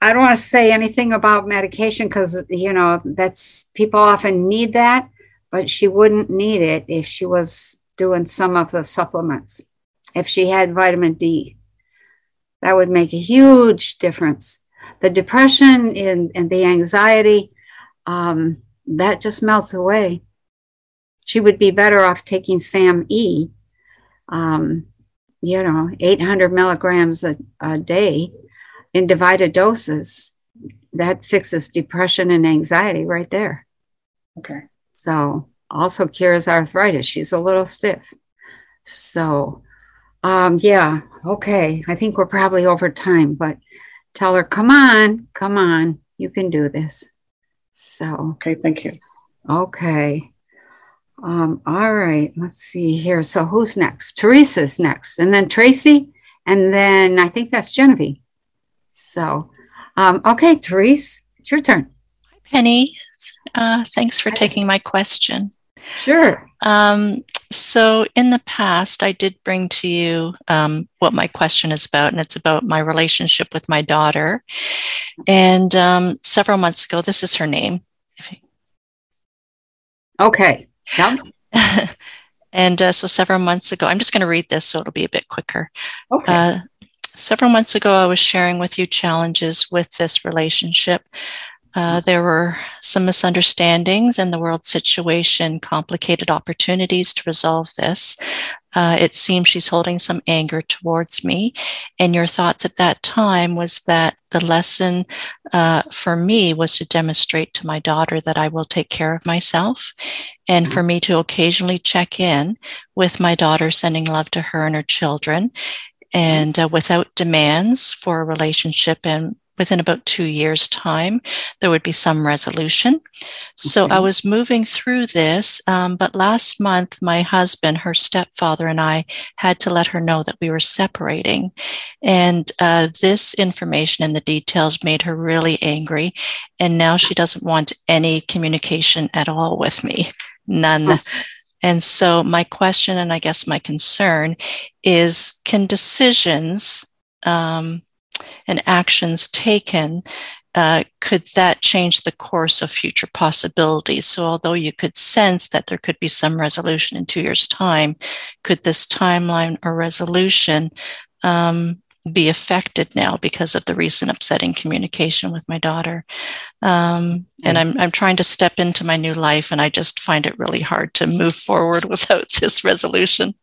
I don't want to say anything about medication because, you know, that's people often need that, but she wouldn't need it if she was doing some of the supplements. If she had vitamin D, that would make a huge difference. The depression and, and the anxiety, um, that just melts away. She would be better off taking SAM E, um, you know, 800 milligrams a, a day in divided doses, that fixes depression and anxiety right there. Okay. So also cures arthritis. She's a little stiff. So, um, yeah, okay. I think we're probably over time, but tell her, come on, come on, you can do this. So, okay, thank you. Okay. Um, all right, let's see here. So, who's next? Teresa's next, and then Tracy, and then I think that's Genevieve. So, um, okay, Therese, it's your turn. Hi, Penny. Uh, thanks for taking my question. Sure. Um, so, in the past, I did bring to you um, what my question is about, and it's about my relationship with my daughter. And um, several months ago, this is her name. Okay. Yep. and uh, so, several months ago, I'm just going to read this so it'll be a bit quicker. Okay. Uh, several months ago, I was sharing with you challenges with this relationship. Uh, there were some misunderstandings and the world situation complicated opportunities to resolve this. Uh, it seems she's holding some anger towards me. And your thoughts at that time was that the lesson uh, for me was to demonstrate to my daughter that I will take care of myself and for me to occasionally check in with my daughter, sending love to her and her children and uh, without demands for a relationship and within about two years' time, there would be some resolution. So Okay. I was moving through this, um, but last month, my husband, her stepfather, and I had to let her know that we were separating. And uh, this information and the details made her really angry. And now she doesn't want any communication at all with me, none. And so, my question, and I guess my concern, is can decisions um, and actions taken, uh, could that change the course of future possibilities? So, although you could sense that there could be some resolution in two years' time, could this timeline or resolution um, be affected now because of the recent upsetting communication with my daughter? Um, and I'm, I'm trying to step into my new life, and I just find it really hard to move forward without this resolution.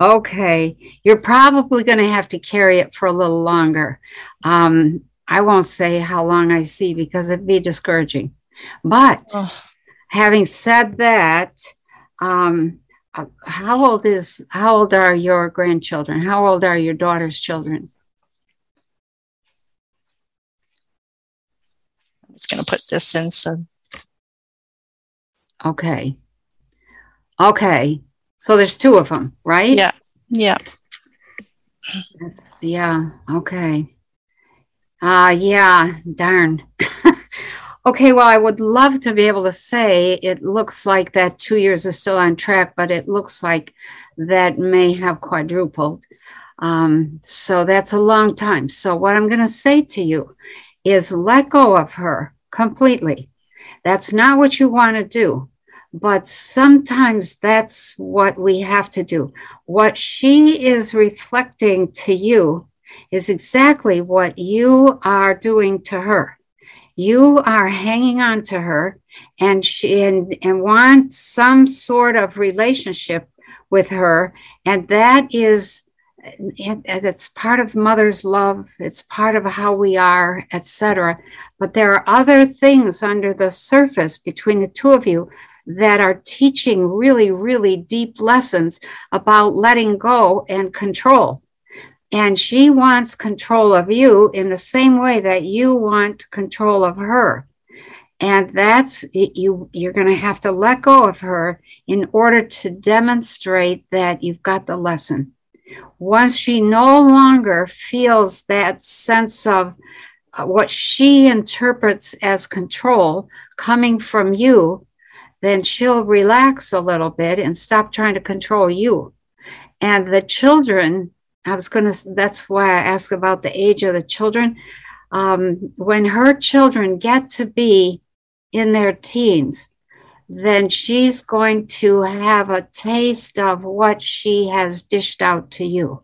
Okay, you're probably going to have to carry it for a little longer. Um, I won't say how long I see because it'd be discouraging. But having said that, um, uh, how old is how old are your grandchildren? How old are your daughter's children? I'm just going to put this in so Okay. Okay. So there's two of them, right? Yeah. Yeah. That's, yeah. Okay. Uh, yeah. Darn. okay. Well, I would love to be able to say it looks like that two years is still on track, but it looks like that may have quadrupled. Um, so that's a long time. So what I'm going to say to you is let go of her completely. That's not what you want to do. But sometimes that's what we have to do. What she is reflecting to you is exactly what you are doing to her. You are hanging on to her and she and, and want some sort of relationship with her. And that is and it's part of mother's love it's part of how we are etc but there are other things under the surface between the two of you that are teaching really really deep lessons about letting go and control. And she wants control of you in the same way that you want control of her. And that's you you're going to have to let go of her in order to demonstrate that you've got the lesson. Once she no longer feels that sense of uh, what she interprets as control coming from you, then she'll relax a little bit and stop trying to control you. And the children, I was going to, that's why I asked about the age of the children. Um, when her children get to be in their teens, then she's going to have a taste of what she has dished out to you.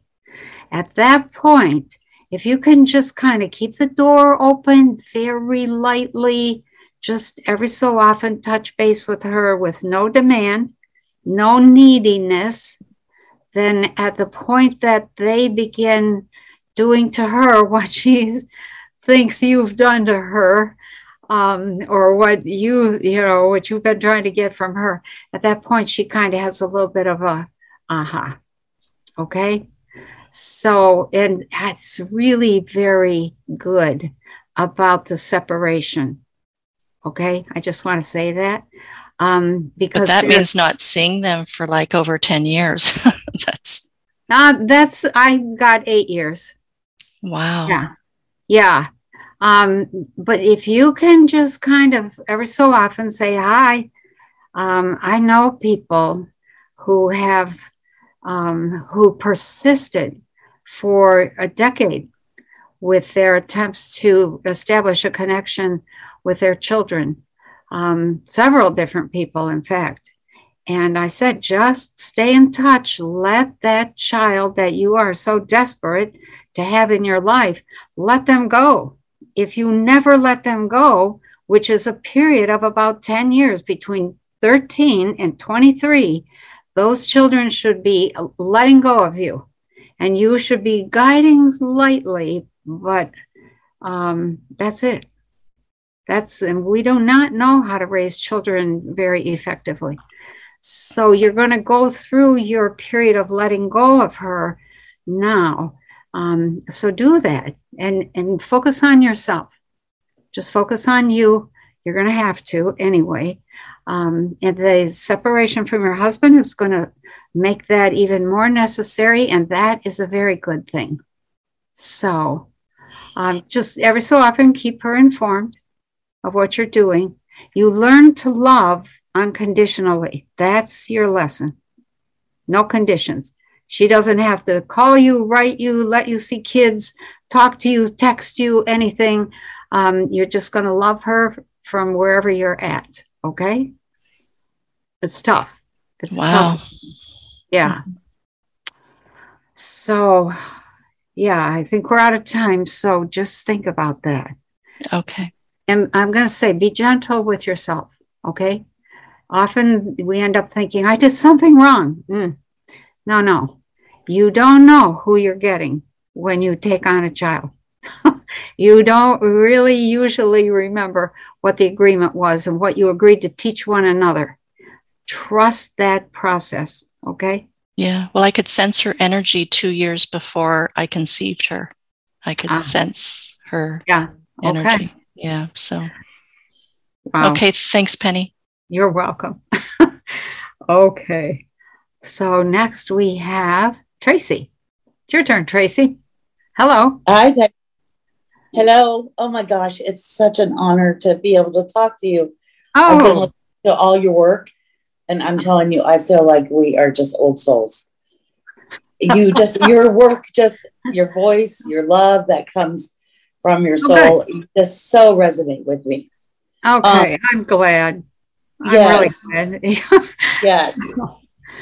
At that point, if you can just kind of keep the door open very lightly, just every so often touch base with her with no demand, no neediness, then at the point that they begin doing to her what she thinks you've done to her, um, or what you you know what you've been trying to get from her at that point she kind of has a little bit of a aha okay? So and that's really very good about the separation okay i just want to say that um because But that means not seeing them for like over 10 years. That's uh, that's i got eight years wow. Yeah. Yeah. Um, but if you can just kind of every so often say, Hi, Um, I know people who have um, who persisted for a decade with their attempts to establish a connection with their children. Um, several different people, in fact. And I said, just stay in touch. Let that child that you are so desperate to have in your life, let them go. If you never let them go, which is a period of about 10 years between 13 and 23, those children should be letting go of you and you should be guiding lightly, but um, that's it. That's, and we do not know how to raise children very effectively. So you're going to go through your period of letting go of her now. Um, so do that and, and focus on yourself. Just focus on you. You're going to have to anyway. Um, and the separation from your husband is going to make that even more necessary. And that is a very good thing. So um, just every so often keep her informed of what you're doing. You learn to love unconditionally. That's your lesson. No conditions. She doesn't have to call you, write you, let you see kids, talk to you, text you, anything. Um, you're just going to love her from wherever you're at. Okay. It's tough. It's wow. tough. Yeah. So, yeah, I think we're out of time. So just think about that. Okay. And I'm going to say be gentle with yourself. Okay. Often we end up thinking, I did something wrong. Mm. No, no. You don't know who you're getting when you take on a child. you don't really usually remember what the agreement was and what you agreed to teach one another. Trust that process. Okay. Yeah. Well, I could sense her energy two years before I conceived her. I could ah. sense her yeah. energy. Okay. Yeah. So, wow. okay. Thanks, Penny. You're welcome. okay. So next we have Tracy. It's your turn, Tracy. Hello. Hi. Hello. Oh my gosh, it's such an honor to be able to talk to you. Oh. I've been oh. to all your work, and I'm telling you, I feel like we are just old souls. You just your work, just your voice, your love that comes from your soul, okay. just so resonate with me. Okay, um, I'm glad. I'm yes. really glad. yes.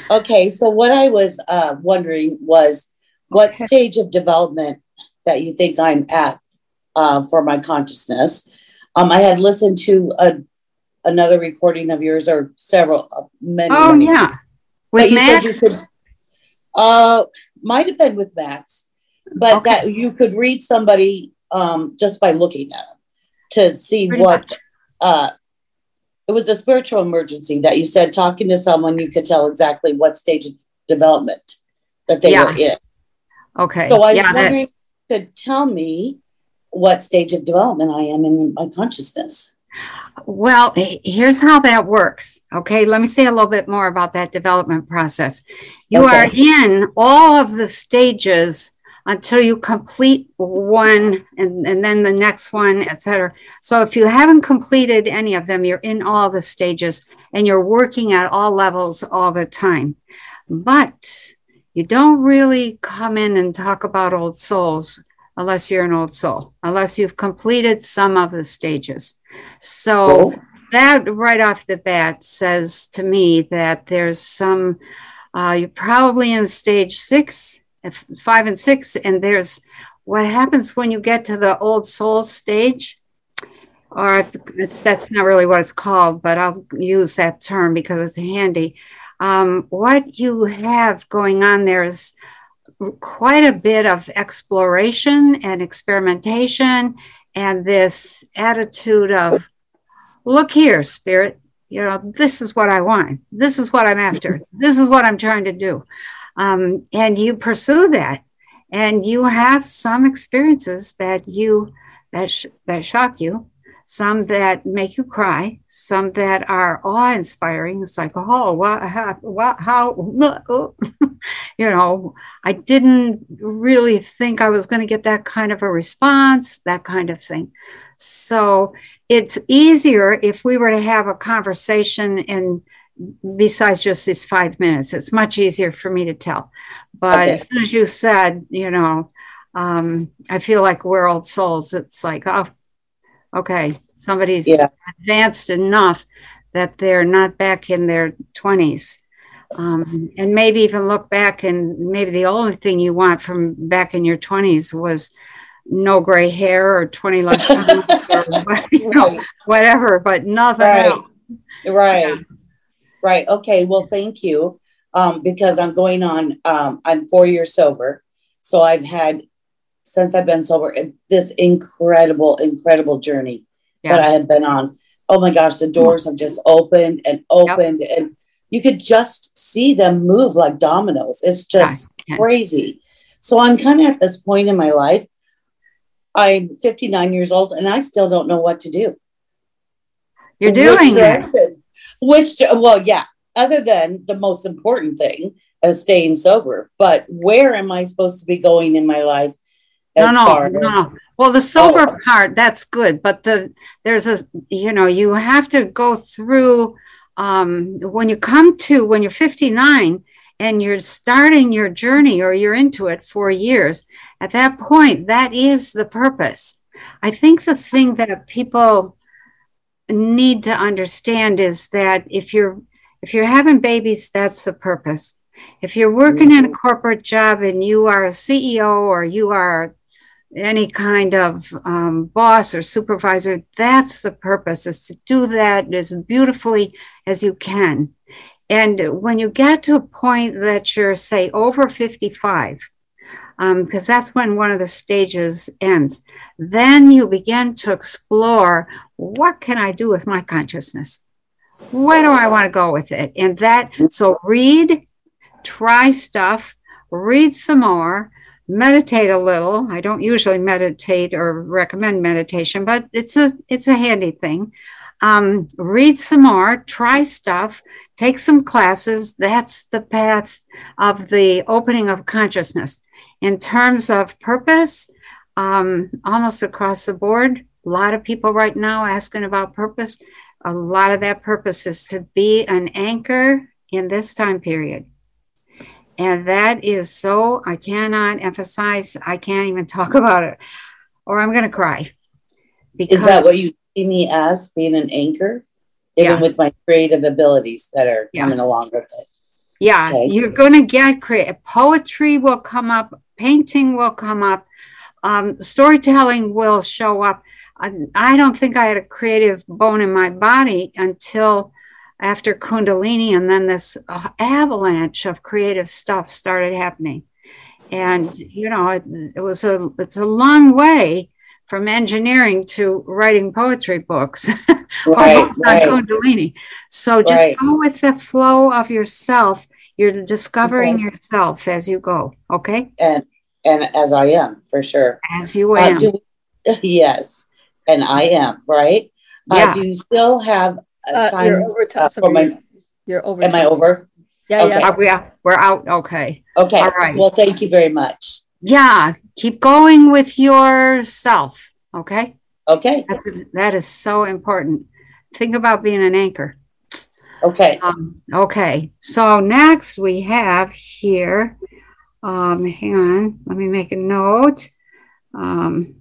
Okay, so what I was uh, wondering was what okay. stage of development that you think I'm at uh, for my consciousness. Um, I had listened to a, another recording of yours or several, uh, many. Oh many, yeah, with Max. You could, uh, might have been with Max, but okay. that you could read somebody um, just by looking at them to see Pretty what. Uh, it was a spiritual emergency that you said talking to someone you could tell exactly what stage of development that they yeah. were in. Okay. So I yeah, was wondering that- could tell me what stage of development I am in my consciousness. Well, here's how that works. Okay, let me say a little bit more about that development process. You okay. are in all of the stages until you complete one and, and then the next one, etc. So if you haven't completed any of them, you're in all the stages and you're working at all levels all the time. But you don't really come in and talk about old souls unless you're an old soul, unless you've completed some of the stages. So that right off the bat says to me that there's some, uh, you're probably in stage six, five and six, and there's what happens when you get to the old soul stage. Or that's not really what it's called, but I'll use that term because it's handy. Um, what you have going on there is quite a bit of exploration and experimentation and this attitude of look here spirit you know this is what i want this is what i'm after this is what i'm trying to do um, and you pursue that and you have some experiences that you that sh- that shock you some that make you cry, some that are awe inspiring. It's like, oh, what, how, what, how, you know, I didn't really think I was going to get that kind of a response, that kind of thing. So it's easier if we were to have a conversation and besides just these five minutes. It's much easier for me to tell. But Okay. as soon as you said, you know, um, I feel like we're old souls. It's like, oh, okay, somebody's Yeah. advanced enough that they're not back in their 20s. Um, and maybe even look back and maybe the only thing you want from back in your 20s was no gray hair or 20 less pounds or you know, whatever, but nothing Right. else. Right. Right. Okay. Well, thank you. Um, because I'm going on, um, I'm four years sober. So I've had, since I've been sober, this incredible, incredible journey that I have been on. Oh my gosh, the doors have just opened and opened, and you could just see them move like dominoes. It's just Yeah. crazy. So I'm kind of at this point in my life. I'm 59 years old and I still don't know what to do. You're doing it. Which, well, yeah, other than the most important thing of staying sober, but where am I supposed to be going in my life? No, as no, far as- no. Well, the sober part, that's good, but the there's a you know, you have to go through um when you come to when you're 59 and you're starting your journey or you're into it for years, at that point, that is the purpose. I think the thing that people need to understand is that if you're if you're having babies, that's the purpose. If you're working in a corporate job and you are a CEO or you are any kind of um, boss or supervisor, that's the purpose is to do that as beautifully as you can. And when you get to a point that you're, say, over 55, Um, because that's when one of the stages ends, then you begin to explore what can I do with my consciousness? Where do I want to go with it? And that, so read, try stuff, read some more, meditate a little. I don't usually meditate or recommend meditation, but it's a it's a handy thing. Um, read some more, try stuff, take some classes. That's the path of the opening of consciousness. In terms of purpose, um, almost across the board, a lot of people right now asking about purpose. A lot of that purpose is to be an anchor in this time period. And that is so, I cannot emphasize, I can't even talk about it, or I'm going to cry. Is that what you see me as being an anchor? Even Yeah. with my creative abilities that are Yeah. coming along with it. Yeah, Okay. you're going to get creative. Poetry will come up, painting will come up, um, storytelling will show up. I, I don't think I had a creative bone in my body until after Kundalini, and then this uh, avalanche of creative stuff started happening. And you know, it, it was a it's a long way from engineering to writing poetry books or Right, right. Kundalini. So just Right. go with the flow of yourself. You're discovering Okay. yourself as you go. Okay, And and as I am for sure. as you Uh, am. do- yes, and I am right. Yeah. Uh, do you still have uh, Uh, time you're over uh, for my? You're over. Am I over? Yeah, yeah. Uh, we are, we're out. Okay. Okay. All right. Well, thank you very much. Yeah. Keep going with yourself. Okay. Okay. That's, that is so important. Think about being an anchor. Okay. Um, okay. So next we have here, um, hang on, let me make a note. Um,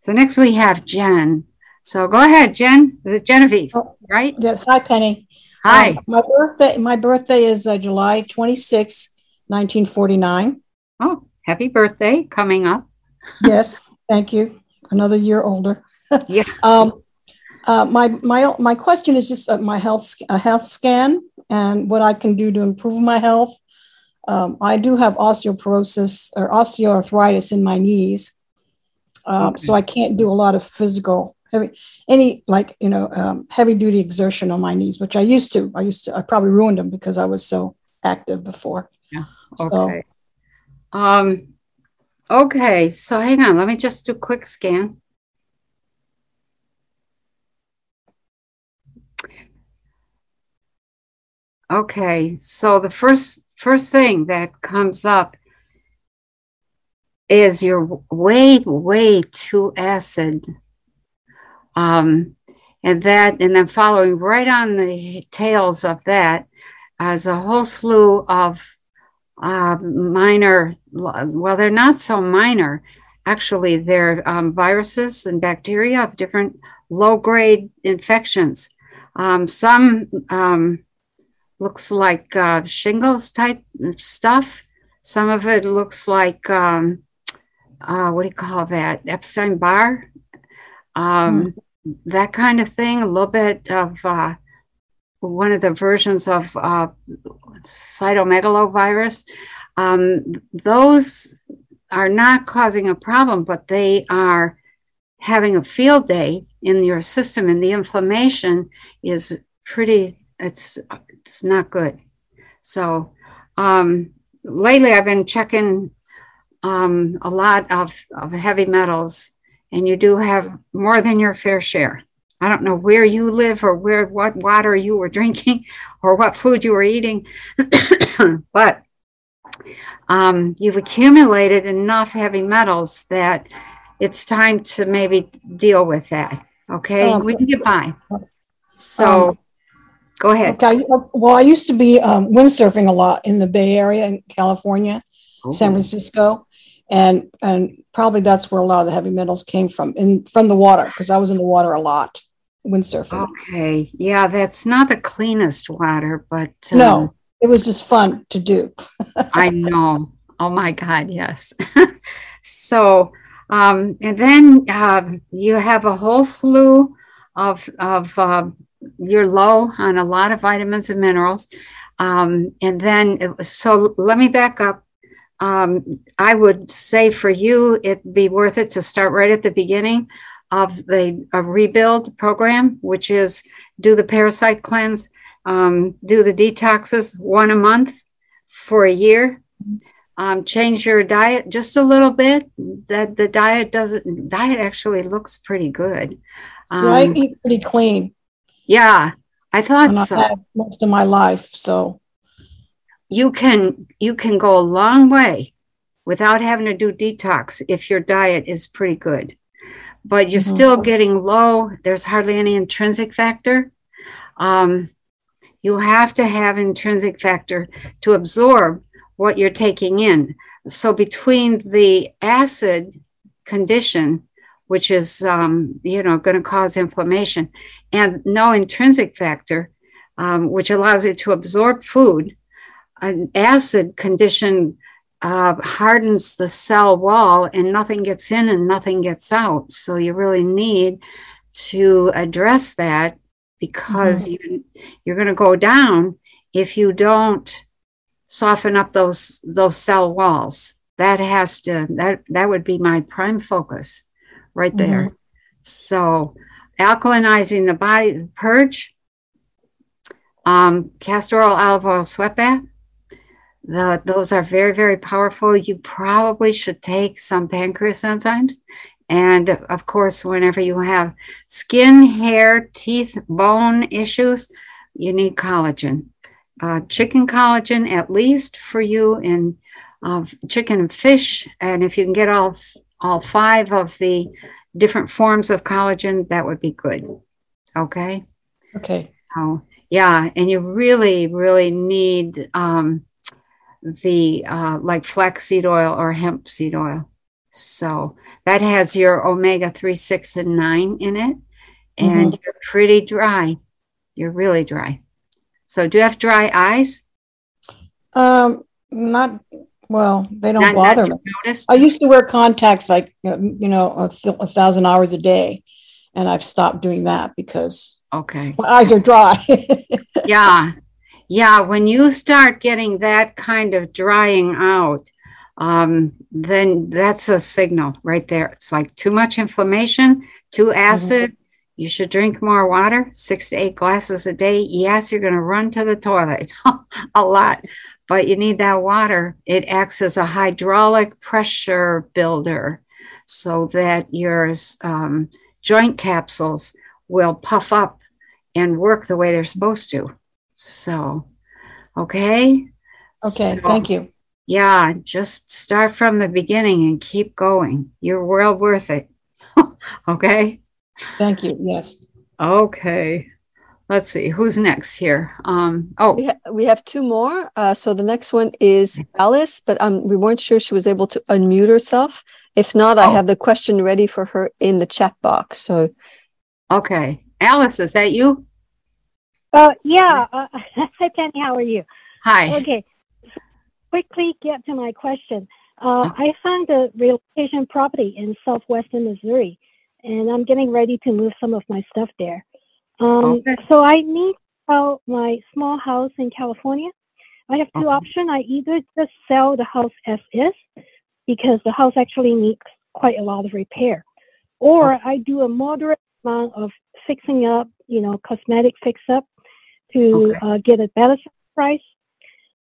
so next we have Jen. So go ahead, Jen. Is it Genevieve? Right? Yes. Hi, Penny. Hi. Um, my birthday. My birthday is uh, July 26, 1949. Oh, happy birthday coming up. yes. Thank you. Another year older. yeah. Um, uh, my my my question is just uh, my health a health scan and what I can do to improve my health. Um, I do have osteoporosis or osteoarthritis in my knees, um, so I can't do a lot of physical heavy any like you know um, heavy duty exertion on my knees, which I used to. I used to. I probably ruined them because I was so active before. Yeah. So- Okay. Um, okay. So hang on. Let me just do a quick scan. Okay. So the first first thing that comes up is you're way way too acid. Um, and that and then following right on the tails of that as a whole slew of uh, minor, well, they're not so minor. Actually, they're um, viruses and bacteria of different low grade infections. Um, some um, looks like uh, shingles type stuff. Some of it looks like, um, uh, what do you call that? Epstein Barr, um, mm. that kind of thing. A little bit of uh, one of the versions of uh, cytomegalovirus. Um, those are not causing a problem, but they are having a field day in your system, and the inflammation is pretty. It's it's not good. So um, lately, I've been checking um, a lot of, of heavy metals, and you do have more than your fair share. I don't know where you live or where what water you were drinking or what food you were eating, but um, you've accumulated enough heavy metals that it's time to maybe deal with that. Okay, um, we can get by. So, um, go ahead. Okay. Well, I used to be um, windsurfing a lot in the Bay Area in California, Ooh. San Francisco, and and probably that's where a lot of the heavy metals came from, in from the water because I was in the water a lot windsurfing. Okay, yeah, that's not the cleanest water, but um, no, it was just fun to do. I know. Oh my God, yes. so, um, and then uh, you have a whole slew of of uh, you're low on a lot of vitamins and minerals. Um, and then, it, so let me back up. Um, I would say for you, it'd be worth it to start right at the beginning of the rebuild program, which is do the parasite cleanse, um, do the detoxes one a month for a year. Um, change your diet just a little bit. That the diet doesn't diet actually looks pretty good. Um, I eat pretty clean. Yeah, I thought so. most of my life, so you can you can go a long way without having to do detox if your diet is pretty good but you're mm-hmm. still getting low. There's hardly any intrinsic factor. Um, you have to have intrinsic factor to absorb what you're taking in. So between the acid condition, which is um, you know going to cause inflammation, and no intrinsic factor, um, which allows it to absorb food, an acid condition uh, hardens the cell wall and nothing gets in and nothing gets out. So you really need to address that because mm-hmm. you, you're going to go down if you don't soften up those those cell walls. That has to that that would be my prime focus right there. Mm-hmm. So alkalinizing the body, purge, um, castor oil, olive oil, sweat bath the, those are very, very powerful. You probably should take some pancreas enzymes. And of course, whenever you have skin, hair, teeth, bone issues, you need collagen. Uh, chicken collagen, at least for you, in uh, chicken and fish. And if you can get all, all five of the different forms of collagen, that would be good. Okay. Okay. So, yeah. And you really, really need um, the uh, like flaxseed oil or hemp seed oil. So that has your omega 3, 6, and 9 in it. And mm-hmm. you're pretty dry. You're really dry. So do you have dry eyes? Um, not well, they don't not, bother not me. I used to wear contacts like uh, you know a, th- a thousand hours a day, and I've stopped doing that because okay, my eyes are dry. yeah, yeah, when you start getting that kind of drying out, um, then that's a signal right there. It's like too much inflammation, too mm-hmm. acid. Mm-hmm. You should drink more water, six to eight glasses a day. Yes, you're going to run to the toilet a lot, but you need that water. It acts as a hydraulic pressure builder so that your um, joint capsules will puff up and work the way they're supposed to. So, okay. Okay, so, thank you. Yeah, just start from the beginning and keep going. You're well worth it. okay. Thank you. Yes. Okay. let's see who's next here. Um, oh, we, ha- we have two more. Uh, so the next one is Alice, but um, we weren't sure she was able to unmute herself. If not, I have the question ready for her in the chat box. So, okay, Alice, is that you? Uh, yeah. Uh, hi, Penny. How are you? Hi. Okay. Quickly get to my question. Uh, I found a relocation property in southwestern Missouri, and I'm getting ready to move some of my stuff there. Um, Okay. So I need to sell my small house in California. I have 2 options. I either just sell the house as is because the house actually needs quite a lot of repair, or I do a moderate amount of fixing up, you know, cosmetic fix up to uh, get a better price.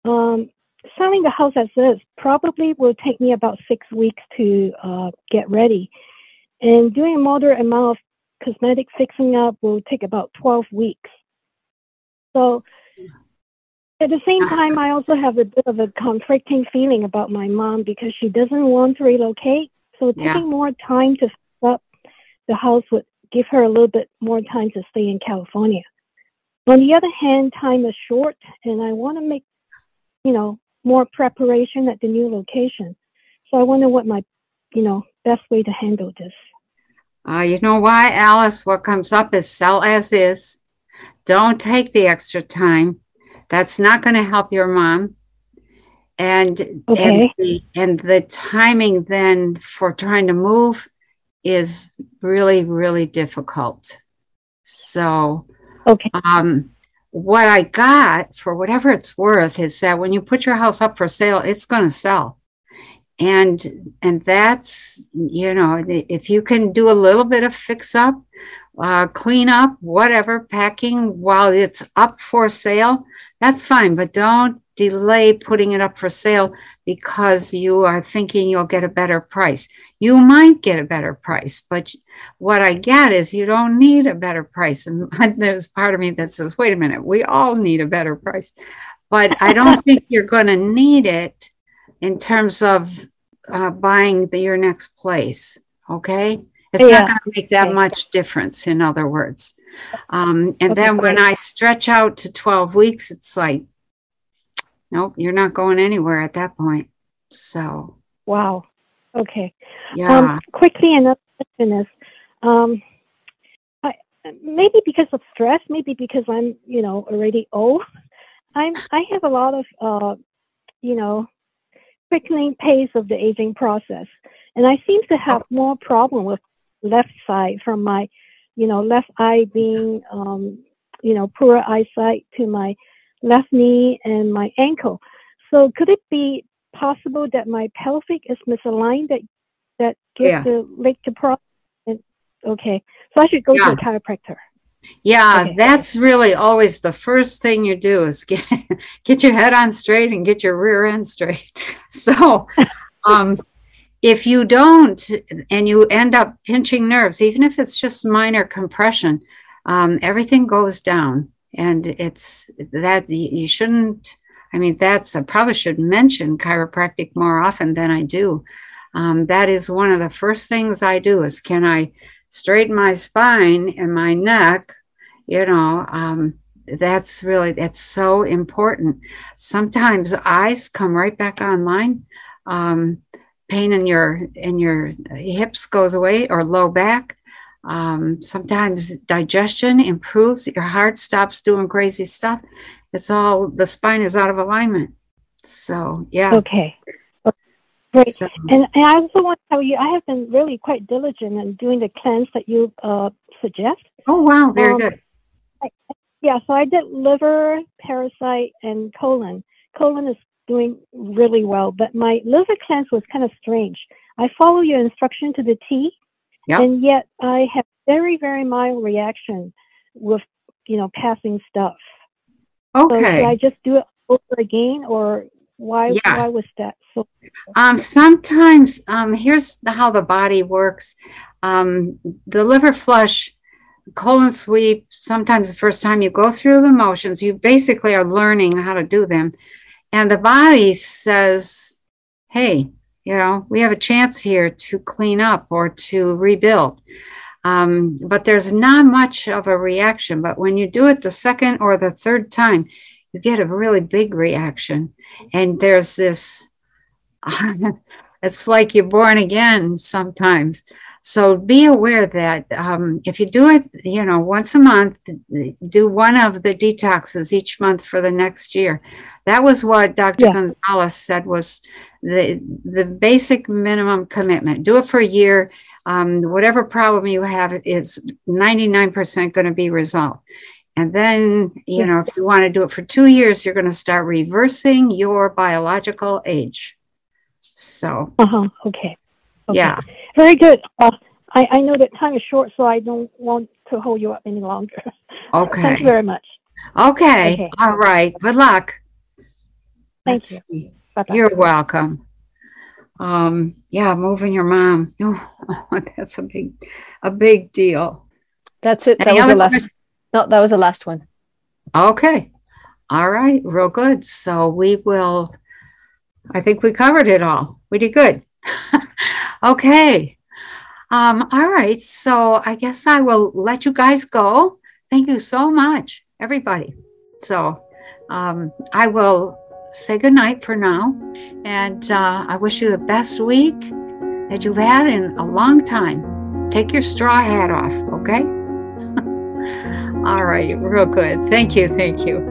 Um, selling the house as is probably will take me about six weeks to uh, get ready, and doing a moderate amount of cosmetic fixing up will take about 12 weeks. So at the same time, I also have a bit of a conflicting feeling about my mom because she doesn't want to relocate. So Yeah. taking more time to fix up the house would give her a little bit more time to stay in California. On the other hand, time is short, and I want to make, you know, more preparation at the new location. So I wonder what my, you know, best way to handle this. Uh, you know why, Alice? What comes up is sell as is. Don't take the extra time. That's not going to help your mom. And and, the, and the timing then for trying to move is really, really difficult. So, okay. um, what I got for whatever it's worth is that when you put your house up for sale, it's going to sell. And and that's you know if you can do a little bit of fix up uh, clean up whatever packing while it's up for sale that's fine. But don't delay putting it up for sale because you are thinking you'll get a better price. You might get a better price but what i get is you don't need a better price and there's part of me that says wait a minute we all need a better price but i don't think you're going to need it in terms of uh, buying the, your next place. Okay. It's Yeah. not going to make that Okay. much difference, in other words. Um, and Okay, then when. I stretch out to 12 weeks, it's like, nope, you're not going anywhere at that point. So, Wow. Okay. yeah. Um, quickly, another question is, um, I, maybe because of stress, maybe because I'm, you know, already old. I'm, I have a lot of, uh, you know, quickening pace of the aging process, and I seem to have more problem with left side from my, you know, left eye being, um, you know, poor eyesight to my left knee and my ankle. So could it be possible that my pelvic is misaligned that that gives Yeah. the leg to problem? Okay, so I should go to a chiropractor. Yeah, Okay. that's really always the first thing you do is get get your head on straight and get your rear end straight. So, um, if you don't and you end up pinching nerves, even if it's just minor compression, um, everything goes down, and it's that you shouldn't. I mean, that's I probably should mention chiropractic more often than I do. Um, that is one of the first things I do is can I straighten my spine and my neck you know um, that's really that's so important. Sometimes eyes come right back online um, pain in your in your hips goes away or low back. Um, sometimes digestion improves your heart stops doing crazy stuff. It's all the spine is out of alignment. So yeah. Okay. Great. So- And, and I also want to tell you, I have been really quite diligent in doing the cleanse that you uh, suggest. oh wow very Um, good I, yeah, so I did liver, parasite, and colon. Colon is doing really well, but my liver cleanse was kind of strange. I follow your instruction to the T, Yep. and yet I have very, very mild reaction with, you know, passing stuff. So okay should I just do it over again, or why? Yeah. Why was that so? Um, sometimes, um, here's the, how the body works. Um, the liver flush, colon sweep, sometimes the first time you go through the motions, you basically are learning how to do them. And the body says, hey, you know, we have a chance here to clean up or to rebuild. Um, but there's not much of a reaction. But when you do it the second or the third time, you get a really big reaction. And there's this, it's like you're born again sometimes. So be aware that um, if you do it, you know, once a month, do one of the detoxes each month for the next year. That was what Dr. Yeah. Gonzalez said was the the basic minimum commitment. Do it for a year. Um, whatever problem you have is 99% going to be resolved. And then, you know, if you want to do it for two years, you're going to start reversing your biological age. So, uh-huh. okay. okay. Yeah. Very good. Uh, I, I know that time is short, so I don't want to hold you up any longer. Okay. Thank you very much. Okay. okay. All right. Good luck. Thank Let's you. Bye-bye. You're welcome. Um, yeah, moving your mom. Oh, that's a big, a big deal. That's it. That was a last. No, that was the last one. Okay. All right. Real good. So we will. I think we covered it all. We did good. okay. Um, all right. So I guess I will let you guys go. Thank you so much, everybody. So um, I will say goodnight for now. And uh, I wish you the best week that you've had in a long time. Take your straw hat off, okay? All right, real good. Thank you. Thank you.